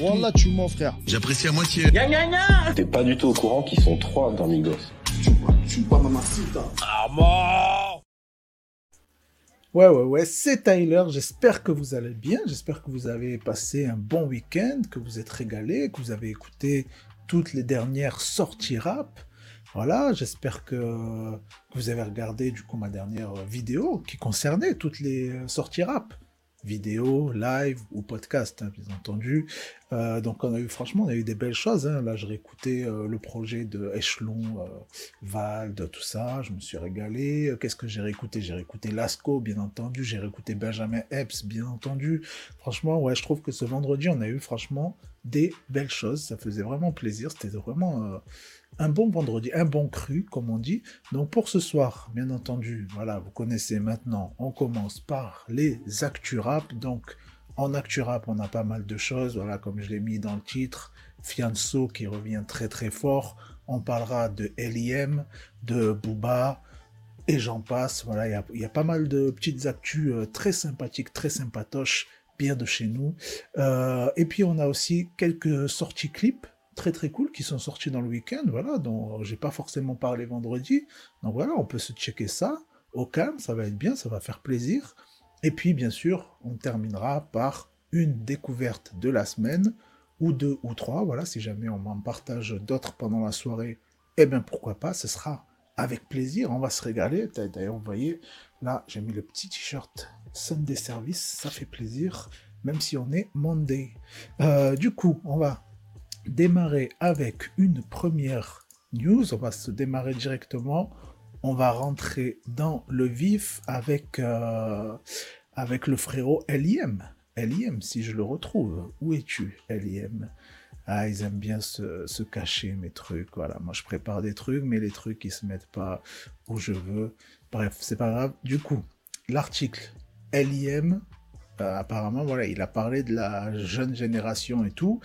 Wallah, tu mens, frère. J'apprécie à moitié. T'es pas du tout au courant qu'ils sont trois dans Migos. Ouais, ouais, ouais, c'est Tyler. J'espère que vous allez bien. J'espère que vous avez passé un bon week-end, que vous êtes régalés, que vous avez écouté toutes les dernières sorties rap. Voilà, j'espère que, vous avez regardé du coup ma dernière vidéo qui concernait toutes les sorties rap. Vidéo, live ou podcast, hein, bien entendu. Euh, donc on a eu, franchement, on a eu des belles choses. hein. Là, j'ai réécouté euh, le projet de Echelon, euh, Vald, tout ça. Je me suis régalé. Euh, Qu'est-ce que j'ai réécouté? J'ai réécouté Lasco, bien entendu. J'ai réécouté Benjamin Epps, bien entendu. Franchement, ouais, je trouve que ce vendredi, on a eu franchement des belles choses. Ça faisait vraiment plaisir. C'était vraiment un bon vendredi, un bon cru, comme on dit. Donc pour ce soir, bien entendu, voilà, vous connaissez maintenant, on commence par les actu rap. Donc en actu rap, on a pas mal de choses. Voilà, comme je l'ai mis dans le titre, Fianso qui revient très très fort. On parlera de L.I.M., de Booba, et j'en passe. Voilà, il y a, il y a pas mal de petites actus euh, très sympathiques, très sympatoches, bien de chez nous. Euh, et puis on a aussi quelques sorties clips très très cool qui sont sortis dans le week-end, voilà, dont j'ai pas forcément parlé vendredi. Donc voilà, on peut se checker ça au calme, ça va être bien, ça va faire plaisir. Et puis bien sûr, on terminera par une découverte de la semaine, ou deux ou trois, voilà, si jamais on m'en partage d'autres pendant la soirée, eh bien pourquoi pas, ce sera avec plaisir, on va se régaler. D'ailleurs, vous voyez, là, j'ai mis le petit t-shirt Sunday Service, ça fait plaisir, même si on est Monday. Euh, du coup, on va démarrer avec une première news. On va se démarrer directement. On va rentrer dans le vif avec, euh, avec le frérot L.I.M. L.I.M., si je le retrouve. Où es-tu, L.I.M. Ah, ils aiment bien se, se cacher, mes trucs. Voilà, moi je prépare des trucs, mais les trucs, ils se mettent pas où je veux. Bref, c'est pas grave. Du coup, l'article L.I.M., euh, apparemment, voilà, il a parlé de la jeune génération et tout.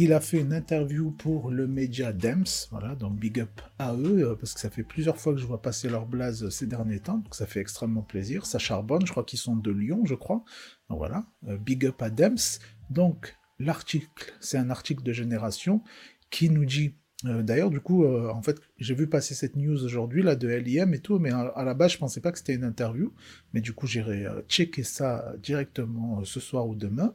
Il a fait une interview pour le média Dems, voilà, donc big up à eux, euh, parce que ça fait plusieurs fois que je vois passer leur blase euh, ces derniers temps, donc ça fait extrêmement plaisir. Ça charbonne, je crois qu'ils sont de Lyon, je crois. Voilà, euh, big up à Dems. Donc l'article, c'est un article de Génération qui nous dit, euh, d'ailleurs du coup, euh, en fait, j'ai vu passer cette news aujourd'hui là de LIM et tout, mais à, la base je pensais pas que c'était une interview, mais du coup j'irai euh, checker ça directement ce soir ou demain.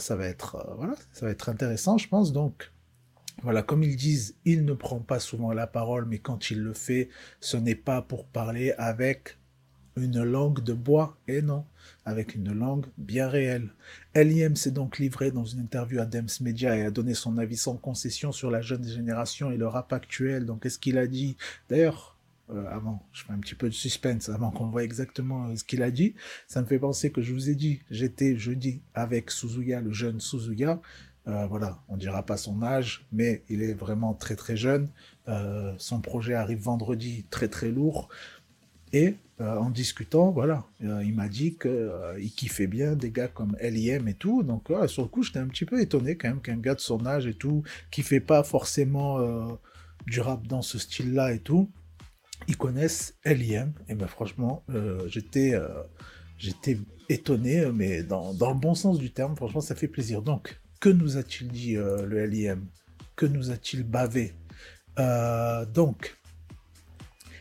Ça va être voilà, ça va être intéressant, je pense. Donc voilà, comme ils disent, il ne prend pas souvent la parole, mais quand il le fait, ce n'est pas pour parler avec une langue de bois, et non, avec une langue bien réelle. L.I.M. s'est donc livré dans une interview à Dems Media et a donné son avis sans concession sur la jeune génération et le rap actuel. Donc, qu'est-ce qu'il a dit D'ailleurs, euh, avant, je fais un petit peu de suspense avant qu'on voit exactement euh, ce qu'il a dit. Ça me fait penser que je vous ai dit, j'étais jeudi avec Suzuya, le jeune Suzuya. Euh, voilà, on dira pas son âge, mais il est vraiment très très jeune. Son projet arrive vendredi, très très lourd. Et euh, en discutant, voilà, euh, il m'a dit qu'il euh, kiffait bien des gars comme L.I.M. et tout. Donc sur le coup, j'étais un petit peu étonné quand même qu'un gars de son âge et tout, qui fait pas forcément euh, du rap dans ce style-là et tout, ils connaissent L.I.M. Et ben franchement, j'étais j'étais étonné, mais dans, dans le bon sens du terme, franchement, ça fait plaisir. Donc, que nous a-t-il dit le L.I.M. Que nous a-t-il bavé? Donc,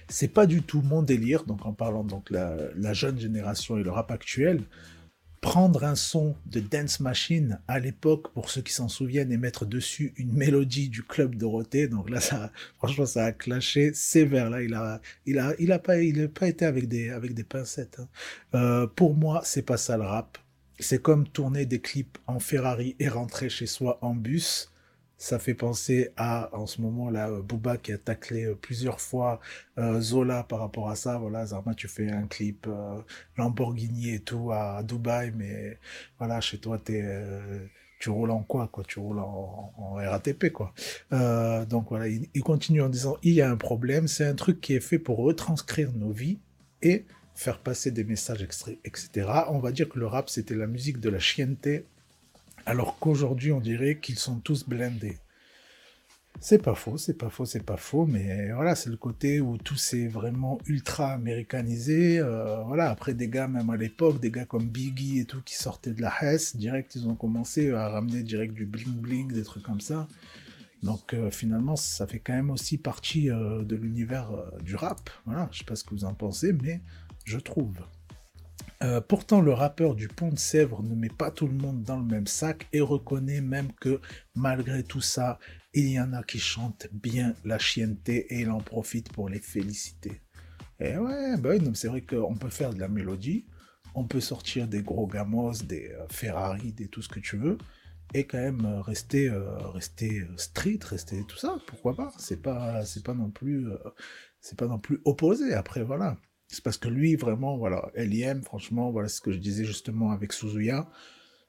c'est pas du tout mon délire, donc en parlant donc la, jeune génération et le rap actuel, prendre un son de Dance Machine à l'époque, pour ceux qui s'en souviennent, et mettre dessus une mélodie du Club Dorothée, donc là, ça, franchement, ça a clashé sévère, là, il a, il a, il a pas, il a pas été avec des, avec des pincettes. hein. Euh, pour moi, c'est pas ça le rap. C'est comme tourner des clips en Ferrari et rentrer chez soi en bus. Ça fait penser à, en ce moment, là, euh, Booba qui a taclé euh, plusieurs fois euh, Zola par rapport à ça. Voilà, Zarma, tu fais un clip Lamborghini et tout à Dubaï, mais voilà, chez toi, t'es, tu roules en quoi, quoi? Tu roules en, RATP, quoi. Donc voilà, il, il continue en disant, il y a un problème, c'est un truc qui est fait pour retranscrire nos vies et faire passer des messages, etc. On va dire que le rap, c'était la musique de la chienneté alors qu'aujourd'hui, on dirait qu'ils sont tous blindés. C'est pas faux, c'est pas faux, c'est pas faux, mais voilà, c'est le côté où tout s'est vraiment ultra américanisé. Euh, voilà, après des gars, même à l'époque, des gars comme Biggie et tout qui sortaient de la Hesse, direct, ils ont commencé à ramener direct du bling bling, des trucs comme ça. Donc euh, finalement, ça fait quand même aussi partie euh, de l'univers du rap. Voilà, je sais pas ce que vous en pensez, mais je trouve. Euh, pourtant, le rappeur du Pont de Sèvres ne met pas tout le monde dans le même sac et reconnaît même que malgré tout ça, il y en a qui chantent bien la chienneté et il en profite pour les féliciter. Et ouais, bah c'est vrai qu'on peut faire de la mélodie, on peut sortir des gros gamos, des euh, Ferrari, des tout ce que tu veux, et quand même euh, rester, rester street, rester tout ça, pourquoi pas? C'est pas, c'est pas non plus, c'est pas non plus opposé. Après voilà, c'est parce que lui, vraiment, voilà, L.I.M., franchement, voilà ce que je disais justement avec Suzuya.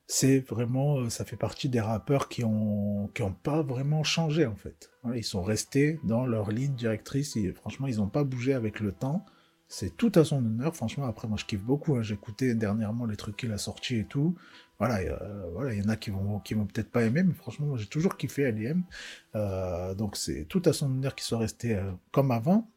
C'est vraiment, euh, ça fait partie des rappeurs qui ont, qui ont pas vraiment changé, en fait. ils sont restés dans leur ligne directrice. Et, franchement, ils n'ont pas bougé avec le temps. C'est tout à son honneur. Franchement, après, moi, je kiffe beaucoup. Hein. Écouté dernièrement les trucs qu'il a sortis et tout. Voilà, voilà, il y en a qui vont, qui vont peut-être pas aimer, mais franchement, moi, j'ai toujours kiffé L.I.M. Euh, donc, c'est tout à son honneur qu'ils soient restés euh, comme avant.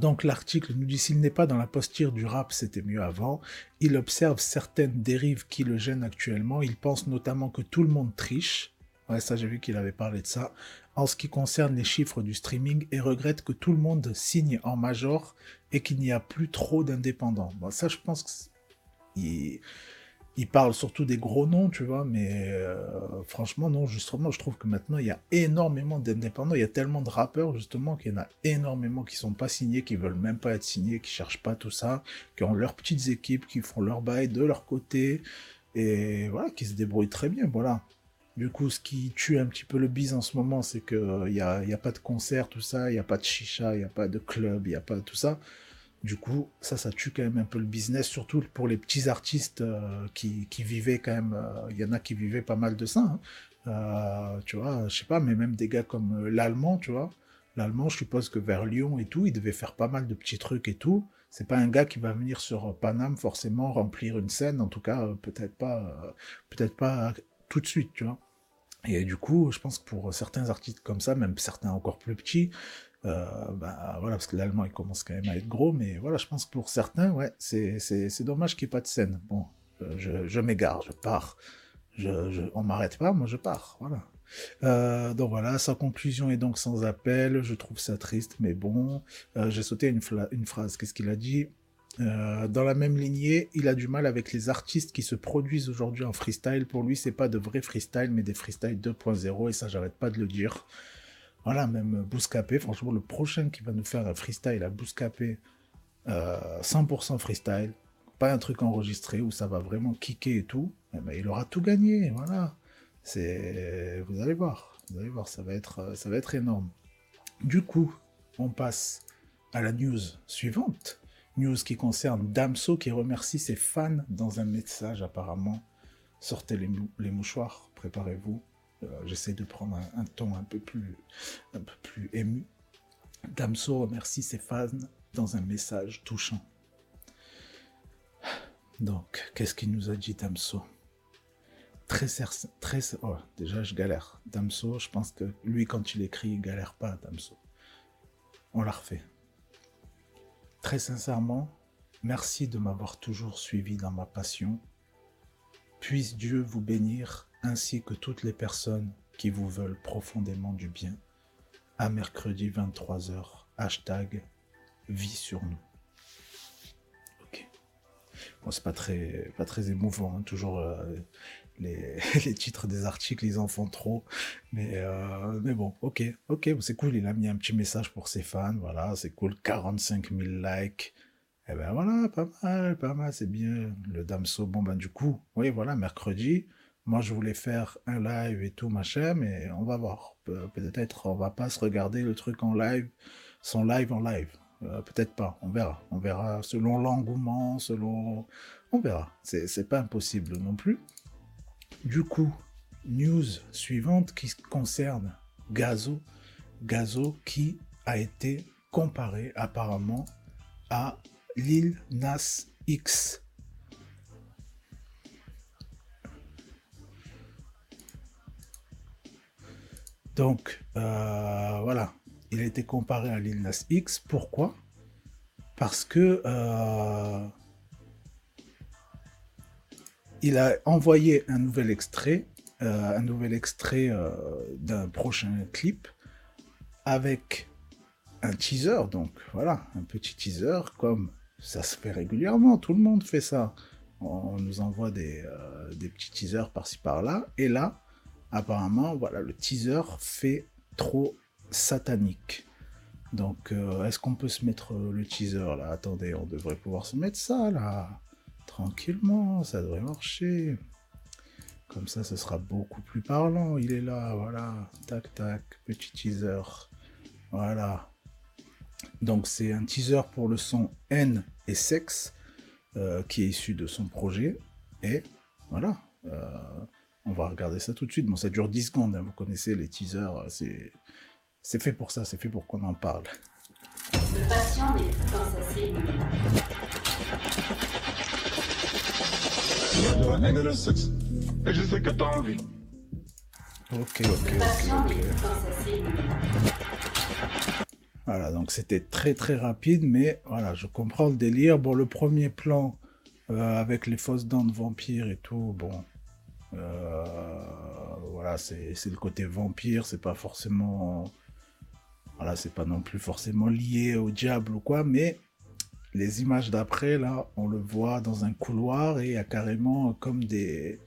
Donc l'article nous dit s'il n'est pas dans la posture du rap, c'était mieux avant. Il observe certaines dérives qui le gênent actuellement. Il pense notamment que tout le monde triche. Ouais, ça j'ai vu qu'il avait parlé de ça. En ce qui concerne les chiffres du streaming et regrette que tout le monde signe en major et qu'il n'y a plus trop d'indépendants. Bon, ça je pense que parle surtout des gros noms, tu vois, mais euh, franchement, non, justement, je trouve que maintenant, il y a énormément d'indépendants, il y a tellement de rappeurs, justement, qu'il y en a énormément qui sont pas signés, qui veulent même pas être signés, qui cherchent pas tout ça, qui ont leurs petites équipes, qui font leur bail de leur côté, et voilà, qui se débrouillent très bien, voilà. Du coup, ce qui tue un petit peu le bise en ce moment, c'est qu'il n'y a, y a pas de concert, tout ça, il n'y a pas de chicha, il n'y a pas de club, il n'y a pas tout ça. Du coup, ça, ça tue quand même un peu le business, surtout pour les petits artistes euh, qui, vivaient quand même. Il euh, y en a qui vivaient pas mal de ça. Hein. Euh, tu vois, je sais pas, mais même des gars comme l'allemand, tu vois. L'allemand, je suppose que vers Lyon et tout, il devait faire pas mal de petits trucs et tout. C'est pas un gars qui va venir sur Paname forcément remplir une scène, en tout cas, peut-être pas, peut-être pas tout de suite, tu vois. Et du coup, je pense que pour certains artistes comme ça, même certains encore plus petits, bah, voilà, parce que l'allemand il commence quand même à être gros, mais voilà, je pense que pour certains, ouais, c'est, dommage qu'il n'y ait pas de scène. Bon, euh, je, m'égare, je pars. Je, je, on m'arrête pas, moi je pars, voilà. Euh, donc voilà, sa conclusion est donc sans appel, je trouve ça triste, mais bon, euh, j'ai sauté une, phrase, qu'est-ce qu'il a dit? Euh, dans la même lignée, il a du mal avec les artistes qui se produisent aujourd'hui en freestyle. Pour lui, c'est pas de vrais freestyle, mais des freestyle 2.0, et ça, j'arrête pas de le dire. Voilà, même Bouscapé, franchement, le prochain qui va nous faire un freestyle à Bouscapé, euh, 100% freestyle, pas un truc enregistré où ça va vraiment kicker et tout, eh ben, il aura tout gagné, voilà. C'est, vous allez voir, vous allez voir, ça va être, ça va être énorme. Du coup, on passe à la news suivante. News qui concerne Damso qui remercie ses fans dans un message apparemment. Sortez les mouchoirs, préparez-vous. Euh, j'essaie de prendre un, ton un peu plus, un peu plus ému. Damso remercie ses fans dans un message touchant. Donc, qu'est-ce qu'il nous a dit Damso? Très, très, oh, déjà je galère. Damso, je pense que lui quand il écrit, il galère pas. Damso. On la refait. Très sincèrement, merci de m'avoir toujours suivi dans ma passion. Puisse Dieu vous bénir ainsi que toutes les personnes qui vous veulent profondément du bien. À mercredi 23h, hashtag vie sur nous. Ok. Bon, c'est pas très, pas très émouvant, hein. toujours euh, les, les, titres des articles, ils en font trop. Mais, euh, mais bon, ok, ok, c'est cool, il a mis un petit message pour ses fans, voilà, c'est cool, 45 000 likes. Et eh ben voilà, pas mal, pas mal, c'est bien. Le Damso, bon ben du coup, oui, voilà, mercredi, moi, je voulais faire un live et tout, machin, mais on va voir. Peut-être on va pas se regarder le truc en live, son live en live. Euh, peut-être pas, on verra. On verra selon l'engouement, selon... On verra. C'est pas impossible non plus. Du coup, news suivante qui concerne Gazo. Gazo qui a été comparé apparemment à Lil Nas X. Donc, euh, voilà. Il a été comparé à Lil Nas X. Pourquoi? Parce que euh, il a envoyé un nouvel extrait, euh, un nouvel extrait d'un prochain clip avec un teaser. Donc, voilà, un petit teaser comme ça se fait régulièrement. Tout le monde fait ça. On nous envoie des petits teasers par-ci par-là. Et là, apparemment, voilà, le teaser fait trop satanique. Donc, euh, est-ce qu'on peut se mettre euh, le teaser là? Attendez, on devrait pouvoir se mettre ça là. Tranquillement, ça devrait marcher. Comme ça, ce sera beaucoup plus parlant. Il est là, voilà. Tac, tac, petit teaser. Voilà. Donc, c'est un teaser pour le son N et sexe euh, qui est issu de son projet. Et voilà. On va regarder ça tout de suite. Bon, ça dure 10 secondes, hein. vous connaissez les teasers, euh, c'est... c'est fait pour ça, c'est fait pour qu'on en parle. Le patient plus dans sa cellule. Ok, ok, ok, ok. Voilà, donc c'était très très rapide, mais voilà, je comprends le délire. Bon, le premier plan euh, avec les fausses dents de vampire et tout, bon, voilà, c'est le côté vampire, c'est pas forcément. Voilà, c'est pas non plus forcément lié au diable ou quoi, mais les images d'après, là, on le voit dans un couloir et il y a carrément comme des,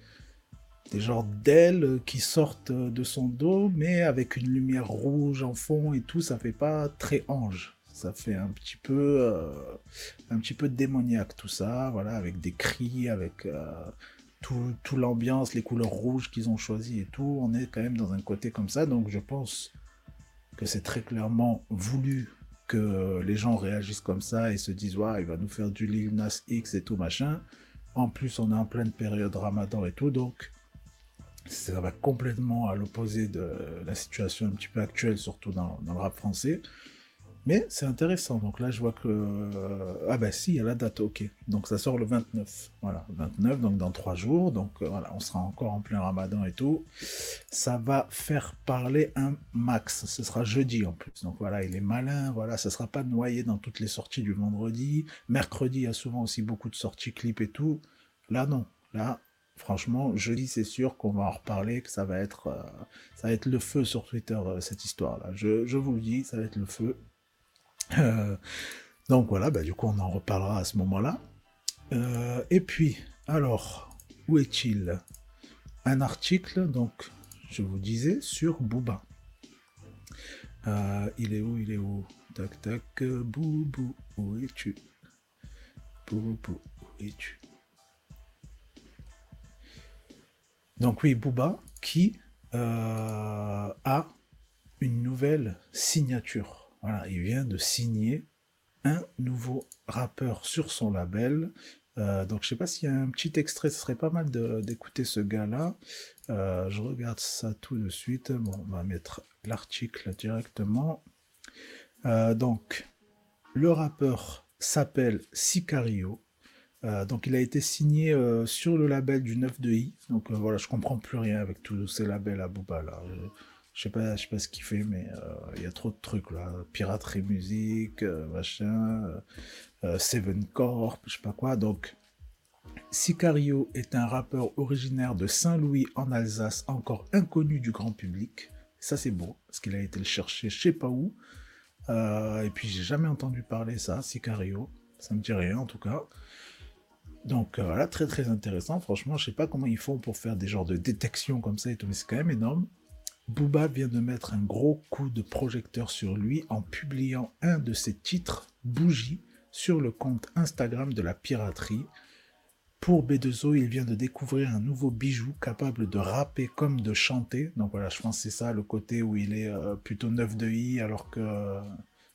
des genres d'ailes qui sortent de son dos, mais avec une lumière rouge en fond et tout, ça fait pas très ange. Ça fait un petit peu, euh, un petit peu démoniaque tout ça, voilà, avec des cris, avec euh, tout, l'ambiance, les couleurs rouges qu'ils ont choisies et tout, on est quand même dans un côté comme ça. Donc je pense que c'est très clairement voulu que les gens réagissent comme ça et se disent ouais, il va nous faire du Lil Nas X et tout machin. En plus, on est en pleine période Ramadan et tout, donc ça va complètement à l'opposé de la situation un petit peu actuelle, surtout dans, dans le rap français. Mais c'est intéressant. Donc là, je vois que. Euh, ah ben si, il y a la date, ok. Donc ça sort le 29. Voilà, 29, donc dans trois jours. Donc euh, voilà, on sera encore en plein ramadan et tout. Ça va faire parler un max. Ce sera jeudi en plus. Donc voilà, il est malin. Voilà, ça sera pas noyé dans toutes les sorties du vendredi. Mercredi, il y a souvent aussi beaucoup de sorties clips et tout. Là, non. Là, franchement, jeudi, c'est sûr qu'on va en reparler, que ça va être, euh, ça va être le feu sur Twitter, cette histoire-là. Je vous le dis, ça va être le feu. Euh, donc voilà, bah, du coup on en reparlera à ce moment-là. Euh, et puis, alors, où est-il? Un article, donc, je vous disais, sur Booba. Euh, il est où Il est où? Tac tac, Boubou, où es-tu? Boubou, où es-tu? Donc oui, Booba, qui a une nouvelle signature voilà, il vient de signer un nouveau rappeur sur son label. Euh, donc je sais pas s'il y a un petit extrait, ce serait pas mal d'écouter ce gars-là. Euh, je regarde ça tout de suite. Bon, on va mettre l'article directement. Euh, donc, le rappeur s'appelle Sicario. donc il a été signé sur le label du 9 de I. Donc voilà, je comprends plus rien avec tous ces labels à Booba là. Je sais pas, je sais pas ce qu'il fait, mais euh, il y a trop de trucs là. Piraterie musique, euh, machin, euh, Seven Corp, je sais pas quoi. Donc, Sicario est un rappeur originaire de Saint-Louis en Alsace, encore inconnu du grand public. Ça c'est beau, parce qu'il a été le chercher je sais pas où. et puis j'ai jamais entendu parler ça, Sicario. Ça me dit rien en tout cas. Donc voilà, très très intéressant. Franchement, je sais pas comment ils font pour faire des genres de détection comme ça et tout, mais c'est quand même énorme. Booba vient de mettre un gros coup de projecteur sur lui en publiant un de ses titres, Bougie, sur le compte Instagram de la piraterie. Pour B2O, il vient de découvrir un nouveau bijou capable de rapper comme de chanter. Donc voilà, je pense que c'est ça le côté où il est euh, plutôt neuf de i, alors que.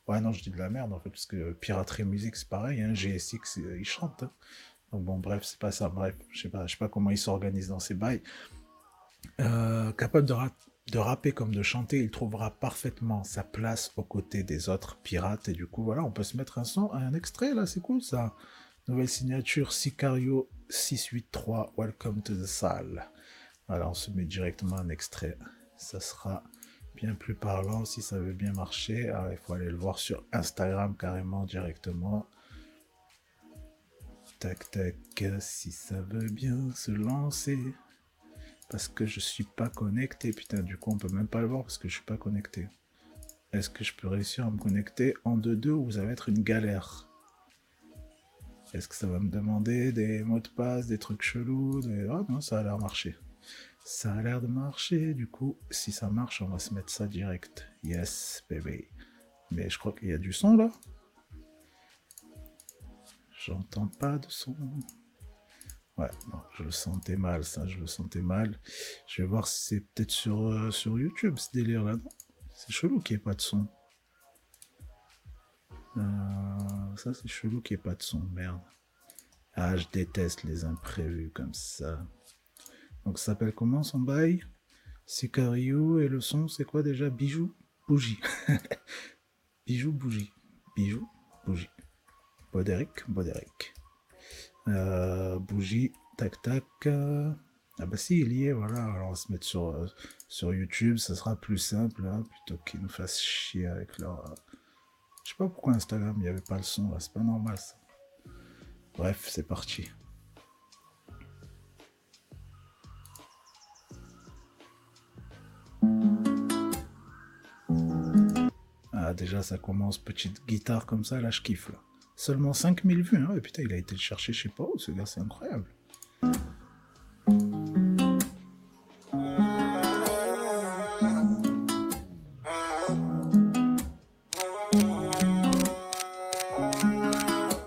Ouais, non, je dis de la merde en fait, parce que piraterie musique c'est pareil, hein, GSX il chante. Hein. Donc bon, bref, c'est pas ça. Bref, je sais pas, sais pas comment il s'organise dans ses bails. Euh, capable de, de rapper comme de chanter, il trouvera parfaitement sa place aux côtés des autres pirates. Et du coup, voilà, on peut se mettre un son, un extrait là, c'est cool ça. Nouvelle signature Sicario 683, Welcome to the Salle. Voilà, on se met directement un extrait. Ça sera bien plus parlant, si ça veut bien marcher, ah, il faut aller le voir sur Instagram carrément directement. Tac tac, si ça veut bien se lancer. Parce que je suis pas connecté, putain, du coup on peut même pas le voir parce que je suis pas connecté. Est-ce que je peux réussir à me connecter en 2-2 ou ça va être une galère? Est-ce que ça va me demander des mots de passe, des trucs chelous Ah non, ça a l'air de marcher. Ça a l'air de marcher, du coup, si ça marche, on va se mettre ça direct. Yes, bébé. Mais je crois qu'il y a du son là. J'entends pas de son. Ouais, je le sentais mal, ça, je le sentais mal. Je vais voir si c'est peut-être sur, euh, sur YouTube, ce délire-là, non? C'est chelou qu'il n'y ait pas de son. Euh, ça, c'est chelou qu'il n'y ait pas de son, merde. Ah, je déteste les imprévus comme ça. Donc, ça s'appelle comment son bail? Sicario et le son, c'est quoi déjà? Bijou Bougie. Bijou, bougie. Bijou, bougie. Boderic, Boderic. Euh, bougie, tac tac. ah bah si, il y est, voilà. Alors on va se mettre sur, euh, YouTube, ça sera plus simple, hein, plutôt qu'ils nous fassent chier avec leur... Euh, je sais pas pourquoi Instagram, il n'y avait pas le son, c'est pas normal ça. Bref, c'est parti. Ah, déjà, ça commence petite guitare comme ça, là, je kiffe, là. Seulement 5000 vues, hein. Et putain, il a été le chercher je sais pas où, ce gars, c'est incroyable.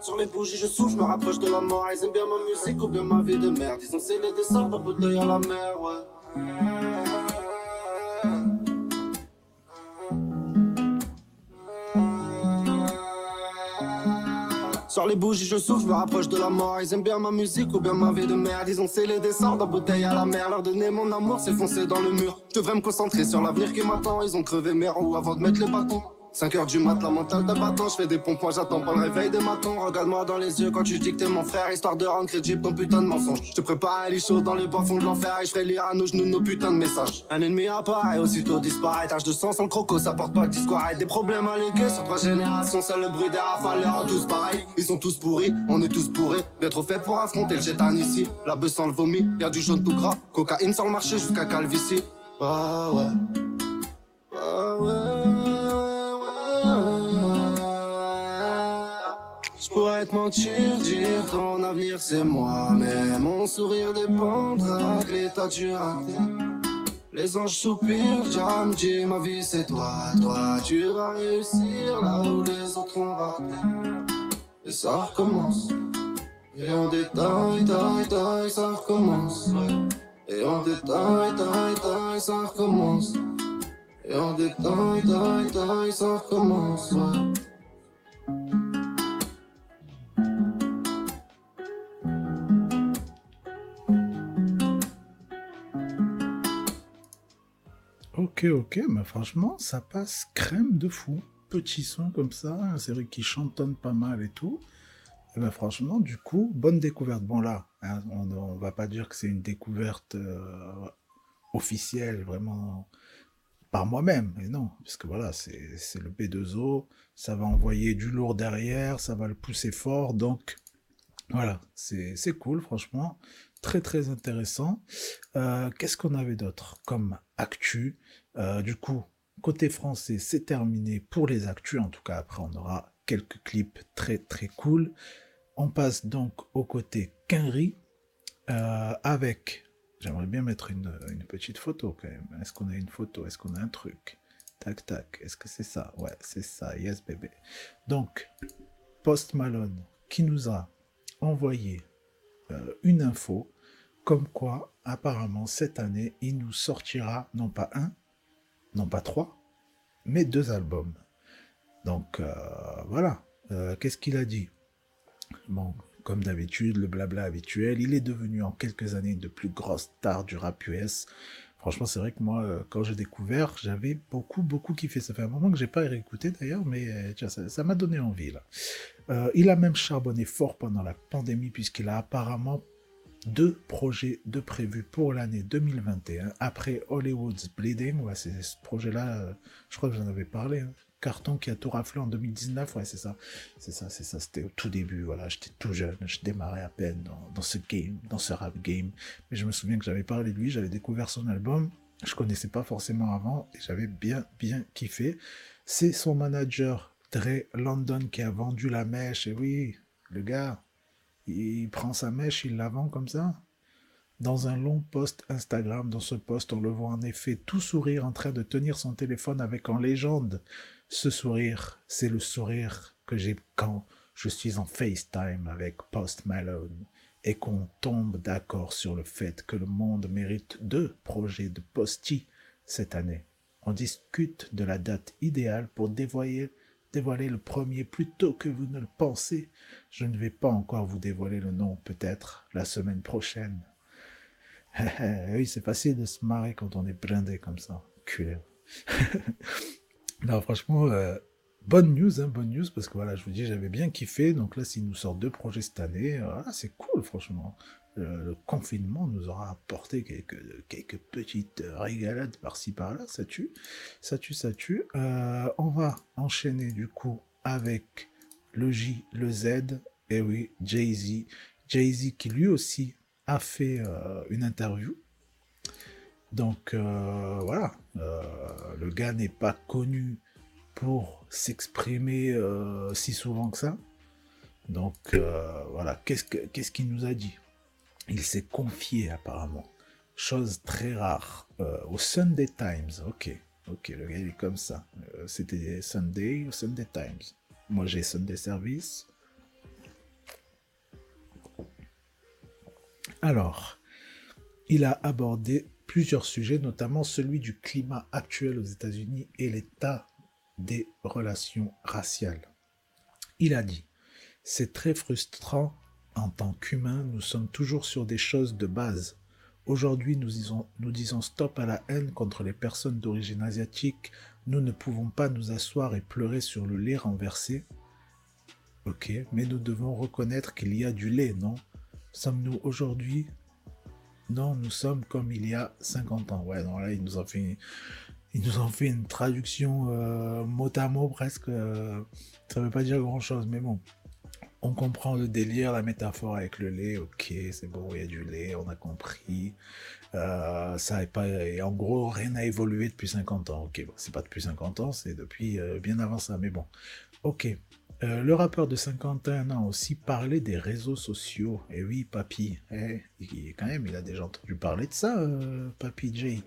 Sur les bougies, je souffle, je me rapproche de la mort. Ils aiment bien ma musique ou bien ma vie de merde. Ils ont scellé des sorts, un peu d'œil à la mer, ouais. Les bougies, je souffle, je me rapproche de la mort. Ils aiment bien ma musique ou bien ma vie de merde. Ils ont scellé des sorts dans bouteille à la mer. Leur donner mon amour, c'est foncer dans le mur. Je devrais me concentrer sur l'avenir qui m'attend. Ils ont crevé mes roues avant de mettre les bâtons. 5 heures du mat, la mentale de bâton, je fais des pompes, j'attends pas le réveil des matons. Regarde-moi dans les yeux quand tu dis que t'es mon frère, histoire de rendre crédible ton putain de mensonge. Je te prépare lit chaud dans les bas fonds de l'enfer et je ferai lire à nos genoux nos putains de messages. Un ennemi apparaît, aussitôt disparaît, tâche de sang sans le croco, ça porte pas le discours. Des problèmes à léguer sur trois générations, seul le bruit des rafales les tous pareil. Ils sont tous pourris, on est tous pourris, bien trop fait pour affronter le chétan ici. La bœuf sans le vomi, y'a du jaune tout gras, cocaïne sur le marché jusqu'à calvitie. Ah ouais. Ah ouais. Pourrais te mentir, dire ton avenir c'est moi Mais mon sourire dépendra de l'état du raté Les anges soupirent, Jam dit ma vie c'est toi Toi. Tu vas réussir là où les autres ont raté. Et ça recommence. Et en détail, taille, taille, ça recommence Et en détail, taille, taille, ça recommence. Et en détail, taille, taille, ça recommence Ok, ok, mais franchement, ça passe crème de fou. Petit son comme ça, c'est vrai qu'il chantonne pas mal et tout. Et ben franchement, du coup, bonne découverte. Bon là, hein, on, va pas dire que c'est une découverte euh, officielle, vraiment par moi-même, mais non, parce que voilà, c'est le B2O, ça va envoyer du lourd derrière, ça va le pousser fort, donc voilà, c'est cool, franchement très très intéressant. Euh, qu'est-ce qu'on avait d'autre comme actu? Euh, Du coup, côté français, c'est terminé pour les actus. En tout cas, après, on aura quelques clips très très cool. On passe donc au côté Quinry euh, avec. J'aimerais bien mettre une, petite photo quand même. Est-ce qu'on a une photo? Est-ce qu'on a un truc? Tac tac. Est-ce que c'est ça? Ouais, c'est ça. Yes bébé. Donc, Post Malone qui nous a envoyé euh, une info comme quoi, apparemment, cette année, il nous sortira non pas un, non pas trois, mais deux albums. Donc euh, voilà, euh, qu'est-ce qu'il a dit? Bon, comme d'habitude, le blabla habituel, il est devenu en quelques années de plus grosse star du rap US. Franchement, c'est vrai que moi, quand j'ai découvert, j'avais beaucoup, beaucoup kiffé. Ça fait un moment que j'ai pas réécouté d'ailleurs, mais ça m'a donné envie il a même charbonné fort pendant la pandémie puisqu'il a apparemment deux projets de prévus pour l'année 2021 après Hollywood's Bleeding. Ouais, c'est ce projet-là, euh, je crois que j'en avais parlé. Hein. Carton qui a tout raflé en 2019, ouais, c'est ça. C'est ça, c'est ça. C'était au tout début, voilà. J'étais tout jeune, je démarrais à peine dans, ce game, dans ce rap game. Mais je me souviens que j'avais parlé de lui, j'avais découvert son album. Je connaissais pas forcément avant et j'avais bien, bien kiffé. C'est son manager, Dre London, qui a vendu la mèche. Et oui, le gars, il prend sa mèche, il la vend comme ça. Dans un long post Instagram, dans ce post, on le voit en effet tout sourire en train de tenir son téléphone avec en légende. Ce sourire, c'est le sourire que j'ai quand je suis en FaceTime avec Post Malone et qu'on tombe d'accord sur le fait que le monde mérite deux projets de Posty cette année. On discute de la date idéale pour dévoiler dévoiler le premier plus tôt que vous ne le pensez. Je ne vais pas encore vous dévoiler le nom, peut-être la semaine prochaine. oui, c'est facile de se marrer quand on est blindé comme ça. Culé. non, franchement, euh, bonne news, hein, bonne news, parce que voilà, je vous dis, j'avais bien kiffé. Donc là, s'il nous sort deux projets cette année, euh, c'est cool, franchement. Euh, le confinement nous aura apporté quelques, quelques petites régalades par-ci par-là, ça tue, ça tue, ça tue. Euh, on va enchaîner du coup avec le J, le Z, et oui, Jay-Z. Jay-Z qui lui aussi a fait euh, une interview. Donc voilà, le gars n'est pas connu pour s'exprimer si souvent que ça. Donc voilà, qu'est-ce qu'il nous a dit? Il s'est confié apparemment, chose très rare, euh, au Sunday Times. Ok, ok, le gars il est comme ça. Euh, c'était Sunday au Sunday Times. Moi j'ai Sunday Service. Alors, il a abordé plusieurs sujets, notamment celui du climat actuel aux États-Unis et l'état des relations raciales. Il a dit, c'est très frustrant en tant qu'humains, nous sommes toujours sur des choses de base. Aujourd'hui, nous disons, stop à la haine contre les personnes d'origine asiatique. Nous ne pouvons pas nous asseoir et pleurer sur le lait renversé. Ok, mais nous devons reconnaître qu'il y a du lait, non? Sommes-nous aujourd'hui? Non, nous sommes comme il y a 50 ans. Ouais, non, là, ils nous ont fait, ils nous ont fait une traduction euh, mot à mot presque. Euh, ça ne veut pas dire grand-chose, mais bon on comprend le délire, la métaphore avec le lait, ok, c'est bon, il y a du lait, on a compris. Euh, ça est pas, et en gros, rien n'a évolué depuis 50 ans. Ok, bon, c'est pas depuis 50 ans, c'est depuis euh, bien avant ça, mais bon. Ok. Euh, le rappeur de 51 ans a aussi parlé des réseaux sociaux. Et oui, Papy, eh, quand même, il a déjà entendu parler de ça, Papy J.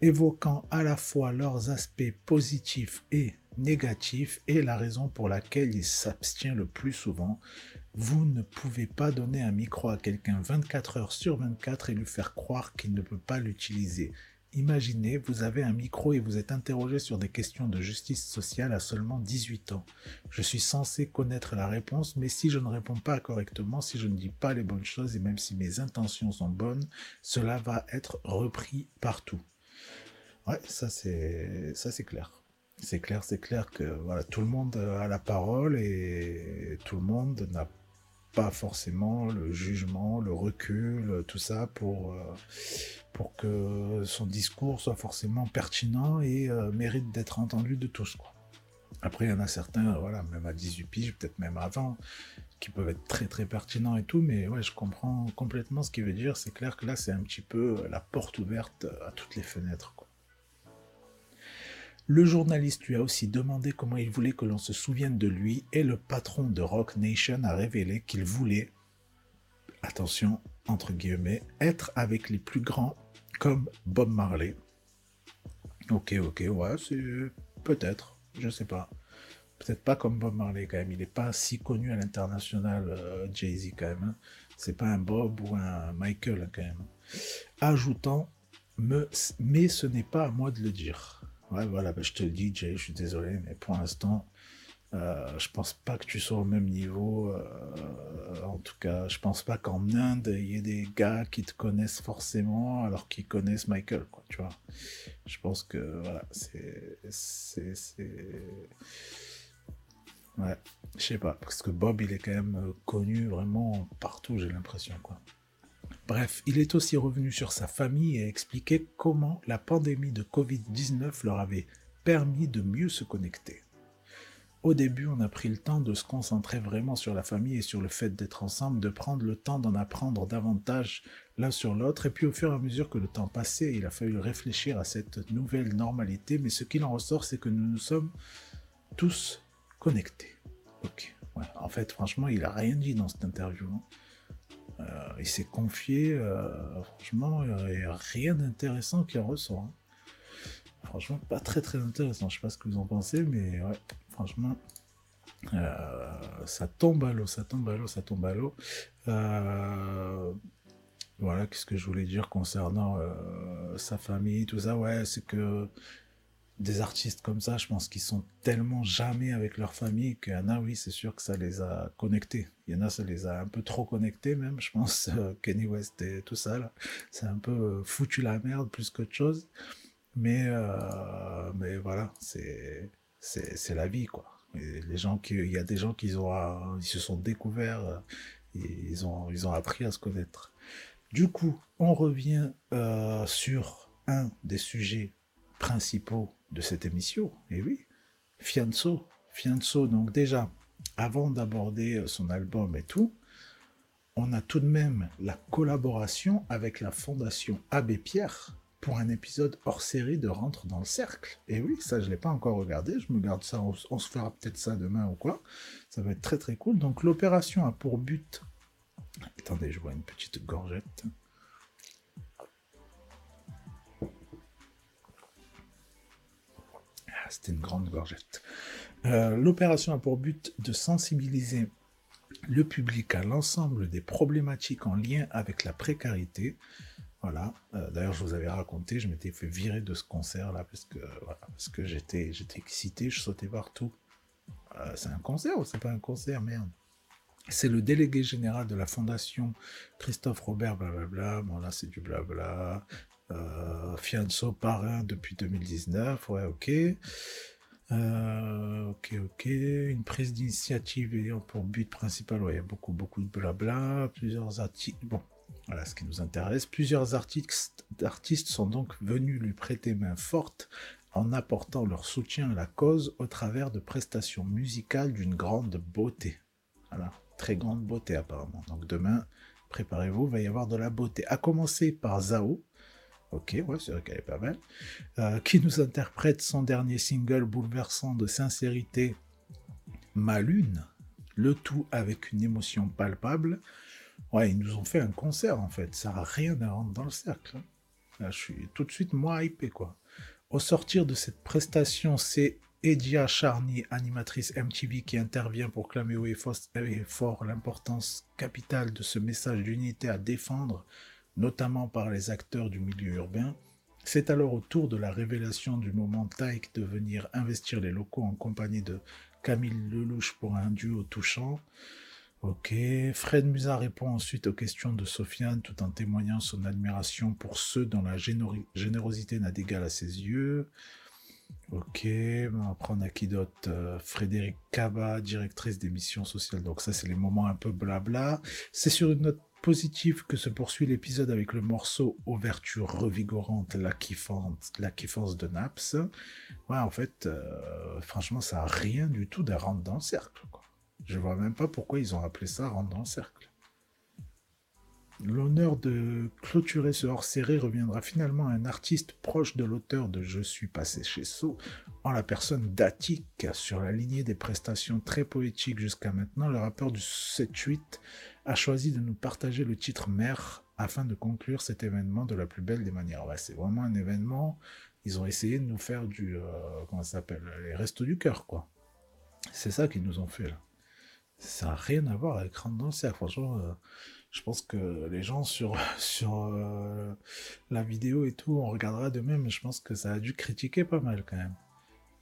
Évoquant à la fois leurs aspects positifs et négatif et la raison pour laquelle il s'abstient le plus souvent. Vous ne pouvez pas donner un micro à quelqu'un 24 heures sur 24 et lui faire croire qu'il ne peut pas l'utiliser. Imaginez, vous avez un micro et vous êtes interrogé sur des questions de justice sociale à seulement 18 ans. Je suis censé connaître la réponse, mais si je ne réponds pas correctement, si je ne dis pas les bonnes choses et même si mes intentions sont bonnes, cela va être repris partout. Ouais, ça c'est ça c'est clair. C'est clair, c'est clair que voilà, tout le monde a la parole et tout le monde n'a pas forcément le jugement, le recul, tout ça pour, euh, pour que son discours soit forcément pertinent et euh, mérite d'être entendu de tous. Après, il y en a certains, voilà, même à 18 piges, peut-être même avant, qui peuvent être très très pertinents et tout, mais ouais, je comprends complètement ce qu'il veut dire. C'est clair que là, c'est un petit peu la porte ouverte à toutes les fenêtres. Le journaliste lui a aussi demandé comment il voulait que l'on se souvienne de lui et le patron de Rock Nation a révélé qu'il voulait, attention, entre guillemets, être avec les plus grands comme Bob Marley. Ok, ok, ouais, c'est peut-être, je sais pas. Peut-être pas comme Bob Marley quand même, il n'est pas si connu à l'international, euh, Jay-Z quand même. Hein. C'est pas un Bob ou un Michael quand même. Ajoutant, mais ce n'est pas à moi de le dire. Ouais, voilà, bah, je te le dis, Jay, je suis désolé, mais pour l'instant, euh, je pense pas que tu sois au même niveau. Euh, en tout cas, je pense pas qu'en Inde, il y ait des gars qui te connaissent forcément alors qu'ils connaissent Michael, quoi, tu vois. Je pense que, voilà, c'est. Ouais, je sais pas, parce que Bob, il est quand même connu vraiment partout, j'ai l'impression, quoi. Bref, il est aussi revenu sur sa famille et a expliqué comment la pandémie de Covid-19 leur avait permis de mieux se connecter. Au début, on a pris le temps de se concentrer vraiment sur la famille et sur le fait d'être ensemble, de prendre le temps d'en apprendre davantage l'un sur l'autre. Et puis au fur et à mesure que le temps passait, il a fallu réfléchir à cette nouvelle normalité. Mais ce qu'il en ressort, c'est que nous nous sommes tous connectés. Ok. En fait, franchement, il a rien dit dans cette interview. Hein. Euh, il s'est confié. Euh, franchement, il n'y a rien d'intéressant qui ressort. Hein. Franchement, pas très très intéressant. Je sais pas ce que vous en pensez, mais ouais, franchement, euh, ça tombe à l'eau, ça tombe à l'eau, ça tombe à l'eau. Voilà, qu'est-ce que je voulais dire concernant sa famille, tout ça? Ouais, c'est que des artistes comme ça, je pense qu'ils sont tellement jamais avec leur famille qu'il y en a, oui, c'est sûr que ça les a connectés. Il y en a, ça les a un peu trop connectés même, je pense. Kenny West et tout ça. C'est un peu foutu la merde plus qu'autre chose. Mais, euh, mais voilà, c'est, la vie, quoi. les gens qui, il y a des gens qui se sont découverts, euh, ils ont, ils ont appris à se connaître. Du coup, on revient euh, sur un des sujets principaux de cette émission. Et oui, Fianso. Fianso, donc déjà, avant d'aborder son album et tout, on a tout de même la collaboration avec la Fondation Abbé Pierre pour un épisode hors série de Rentre dans le cercle. Et oui, ça je l'ai pas encore regardé, je me garde ça, on, se fera peut-être ça demain ou quoi. Ça va être très très cool. Donc l'opération a pour but... Attendez, je vois une petite gorgette. Ah, c'était une grande gorgette. Euh, l'opération a pour but de sensibiliser le public à l'ensemble des problématiques en lien avec la précarité, voilà. Euh, d'ailleurs, je vous avais raconté, je m'étais fait virer de ce concert-là parce que, que j'étais, excité, je sautais partout. Euh, c'est un concert ou c'est pas un concert, merde C'est le délégué général de la fondation Christophe Robert, blablabla. Bon, là, c'est du blabla. Euh, parrain depuis 2019, ouais, ok. Euh, ok, ok. Une prise d'initiative ayant pour but principal, il y a beaucoup, beaucoup de blabla. Plusieurs articles. Bon, voilà ce qui nous intéresse. Plusieurs artistes, sont donc venus lui prêter main forte en apportant leur soutien à la cause au travers de prestations musicales d'une grande beauté. Voilà, très grande beauté apparemment. Donc demain, préparez-vous, il va y avoir de la beauté. À commencer par Zao, ok, ouais, c'est vrai qu'elle est pas mal, euh, qui nous interprète son dernier single bouleversant de sincérité, Ma Lune, le tout avec une émotion palpable. Ouais, ils nous ont fait un concert en fait. Ça n'a rien à rentrer dans le cercle. Là, je suis tout de suite moi hypé quoi. Au sortir de cette prestation, c'est Edia Charny, animatrice MTV, qui intervient pour clamer haut et fort l'importance capitale de ce message d'unité à défendre, notamment par les acteurs du milieu urbain. C'est alors au tour de la révélation du moment taïk de venir investir les locaux en compagnie de Camille Lelouch pour un duo touchant. Ok, Fred Musa répond ensuite aux questions de Sofiane tout en témoignant son admiration pour ceux dont la générosité n'a d'égal à ses yeux. Ok, on va prendre à qui d'autre euh, Frédéric Kaba, directrice des missions sociales. Donc ça, c'est les moments un peu blabla. C'est sur une note positive que se poursuit l'épisode avec le morceau aux vertus revigorantes, la kiffante, la kiffance de Naps. En fait, euh, franchement, ça a rien du tout d'un rentre dans le cercle. Je vois même pas pourquoi ils ont appelé ça rendre dans le cercle. L'honneur de clôturer ce hors-série reviendra finalement à un artiste proche de l'auteur de Je suis passé chez So, en la personne d'Attic. Sur la lignée des prestations très poétiques jusqu'à maintenant, le rappeur du 7-8 a choisi de nous partager le titre Mère afin de conclure cet événement de la plus belle des manières. C'est vraiment un événement. Ils ont essayé de nous faire du. Euh, comment ça s'appelle Les restos du cœur, quoi. C'est ça qu'ils nous ont fait, là ça n'a rien à voir avec Random Franchement, euh, je pense que les gens sur, sur euh, la vidéo et tout, on regardera de même. Je pense que ça a dû critiquer pas mal quand même.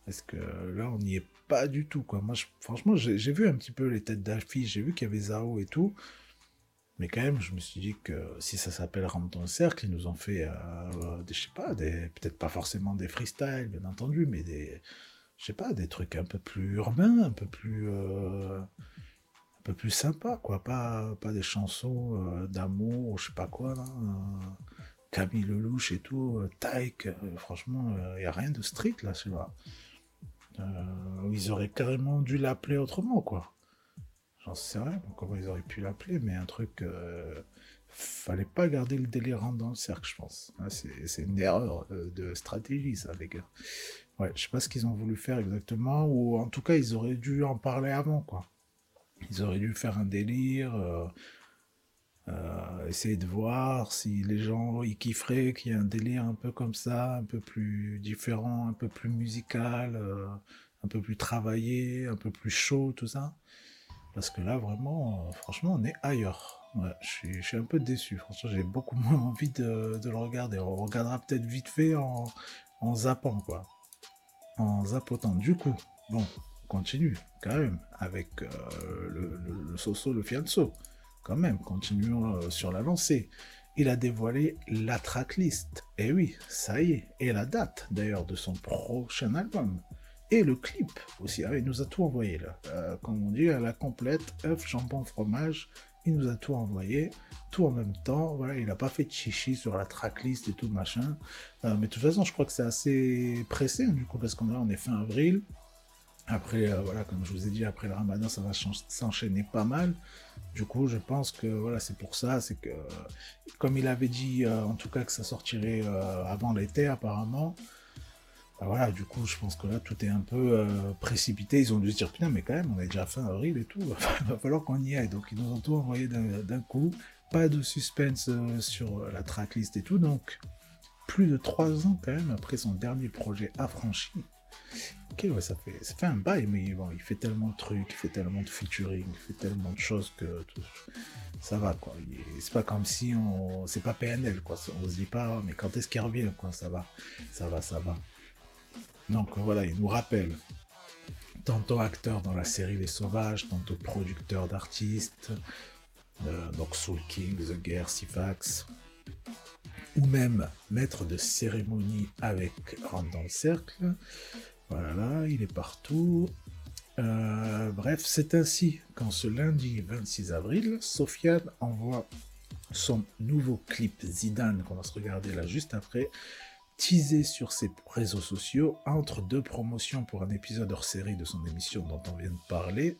Parce que là, on n'y est pas du tout. Quoi. Moi, franchement, j'ai vu un petit peu les têtes d'affiche, j'ai vu qu'il y avait Zao et tout. Mais quand même, je me suis dit que si ça s'appelle Rentre le cercle, ils nous ont fait, euh, des, je sais pas, peut-être pas forcément des freestyles, bien entendu, mais des, je sais pas, des trucs un peu plus urbains, un peu plus, un peu plus sympa, quoi. Pas, pas des chansons euh, d'amour, je sais pas quoi, là. euh, Camille Lelouch et tout, euh, Taïk, euh, franchement, il n'y a rien de strict, là. Euh, ils auraient carrément dû l'appeler autrement, quoi. J'en sais rien comment ils auraient pu l'appeler, mais un truc. euh, fallait pas garder le délire rentre dans le cercle, je pense. Là, c'est une erreur euh, de stratégie, ça, les gars. Ouais, je sais pas ce qu'ils ont voulu faire exactement, ou en tout cas, ils auraient dû en parler avant, quoi. Ils auraient dû faire un délire, euh, euh, essayer de voir si les gens y kifferaient qu'il y ait un délire un peu comme ça, un peu plus différent, un peu plus musical, euh, un peu plus travaillé, un peu plus chaud, tout ça. Parce que là, vraiment, euh, franchement, on est ailleurs. Je suis, un peu déçu. Franchement, j'ai beaucoup moins envie de, le regarder. On regardera peut-être vite fait en, en zappant, quoi. En zapotant. Du coup, bon, on continue quand même avec le, le, le Soso, le Fianso. Quand même, continuons euh, sur la lancée. Il a dévoilé la tracklist. Et oui, ça y est. Et la date, d'ailleurs, de son prochain album. Et le clip aussi. Ah, il nous a tout envoyé, là. Euh, comme on dit, à la complète, œuf, jambon, fromage. Il nous a tout envoyé, tout en même temps. Voilà, il n'a pas fait de chichi sur la tracklist et tout machin. Euh, mais de toute façon, je crois que c'est assez pressé, hein, du coup, parce qu'on est, on est fin avril. Après, voilà, comme je vous ai dit, après le ramadan, ça va s'enchaîner pas mal. Du coup, je pense que voilà, c'est pour ça. C'est que, comme il avait dit, euh, en tout cas, que ça sortirait euh, avant l'été, apparemment. bah voilà, du coup, je pense que là, tout est un peu euh, précipité. Ils ont dû se dire, putain, mais quand même, on est déjà fin avril et tout. Il va falloir qu'on y aille. Donc, ils nous ont tout envoyé d'un coup. Pas de suspense sur la tracklist et tout. Donc, plus de trois ans quand même après son dernier projet affranchi. Ok, ouais, ça fait, ça fait un bail, mais bon, il fait tellement de trucs, il fait tellement de featuring, il fait tellement de choses que ça va, quoi. C'est pas comme si on. C'est pas PNL, quoi. On se dit pas, oh, mais quand est-ce qu'il revient, quoi? Ça va, ça va, ça va. Donc voilà, il nous rappelle. Tantôt acteur dans la série Les Sauvages, tantôt producteur d'artistes, euh, donc Soul King, The Guerre, Sifax, ou même maître de cérémonie avec Rentre dans le cercle. Voilà, il est partout. Euh, bref, c'est ainsi qu'en ce lundi 26 avril, Sofiane envoie son nouveau clip Zidane qu'on va se regarder là juste après, teasé sur ses réseaux sociaux entre deux promotions pour un épisode hors série de son émission dont on vient de parler.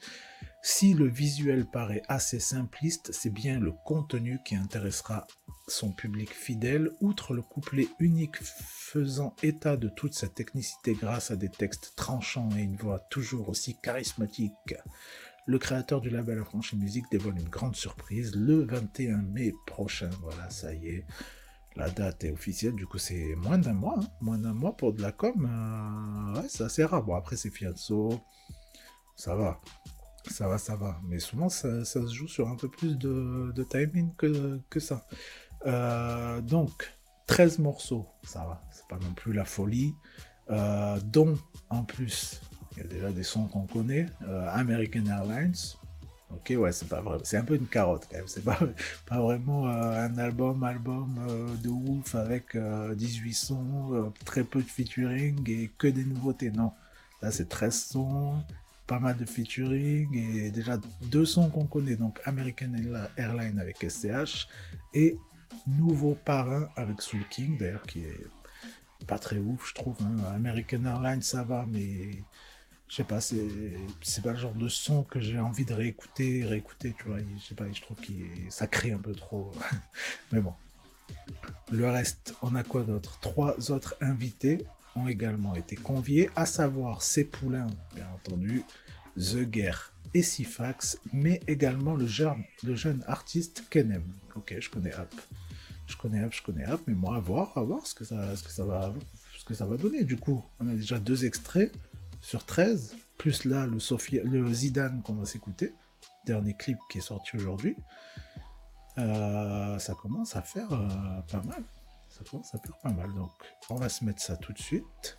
Si le visuel paraît assez simpliste, c'est bien le contenu qui intéressera son public fidèle, outre le couplet unique faisant état de toute sa technicité grâce à des textes tranchants et une voix toujours aussi charismatique. Le créateur du label Affranchi Musique dévoile une grande surprise le 21 mai prochain. Voilà, ça y est. La date est officielle, du coup c'est moins d'un mois, hein. moins d'un mois pour de la com. euh, ouais, c'est assez rare. Bon, après c'est Fianso, ça va, ça va, ça va. Mais souvent ça, se joue sur un peu plus de, timing que, ça. Euh, donc, 13 morceaux, ça va, c'est pas non plus la folie. Euh, dont, en plus, il y a déjà des sons qu'on connaît. Euh, American Airlines. Ok, ouais, c'est pas vrai. C'est un peu une carotte quand même. C'est pas, pas vraiment un album, album de ouf avec euh, 18 sons, très peu de featuring et que des nouveautés. Non. Là, c'est 13 sons, pas mal de featuring et déjà deux sons qu'on connaît. Donc, American Airlines avec SCH et Nouveau Parrain avec Soul King, d'ailleurs, qui est pas très ouf, je trouve. hein. American Airlines, ça va, mais je sais pas, c'est pas le genre de son que j'ai envie de réécouter, réécouter, tu vois. Je sais pas, je trouve que ça crie un peu trop. mais bon. Le reste, on a quoi d'autre? Trois autres invités ont également été conviés, à savoir Poulain, bien entendu, The Guerre et Sifax, mais également le jeune, artiste Kenem. Ok, je connais App. Je connais App, je connais App, mais moi, à voir, à voir ce que ça, va, ce que ça va donner. Du coup, on a déjà deux extraits sur 13, plus là le Zidane qu'on va s'écouter, dernier clip qui est sorti aujourd'hui. Euh, ça commence à faire euh, pas mal. Ça commence à faire pas mal. Donc, on va se mettre ça tout de suite.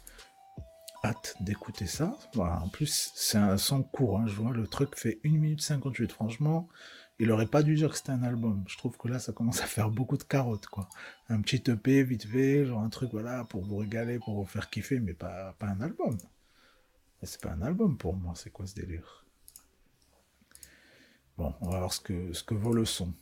Hâte d'écouter ça. En plus, c'est un son court. hein, je vois, le truc fait 1 minute 58. Franchement, il aurait pas dû dire que c'était un album. Je trouve que là, ça commence à faire beaucoup de carottes, quoi. Un petit EP vite fait, genre un truc, voilà, pour vous régaler, pour vous faire kiffer, mais pas, pas un album. C'est pas un album pour moi, c'est quoi ce délire? Bon, on va voir ce que, ce que vaut le son.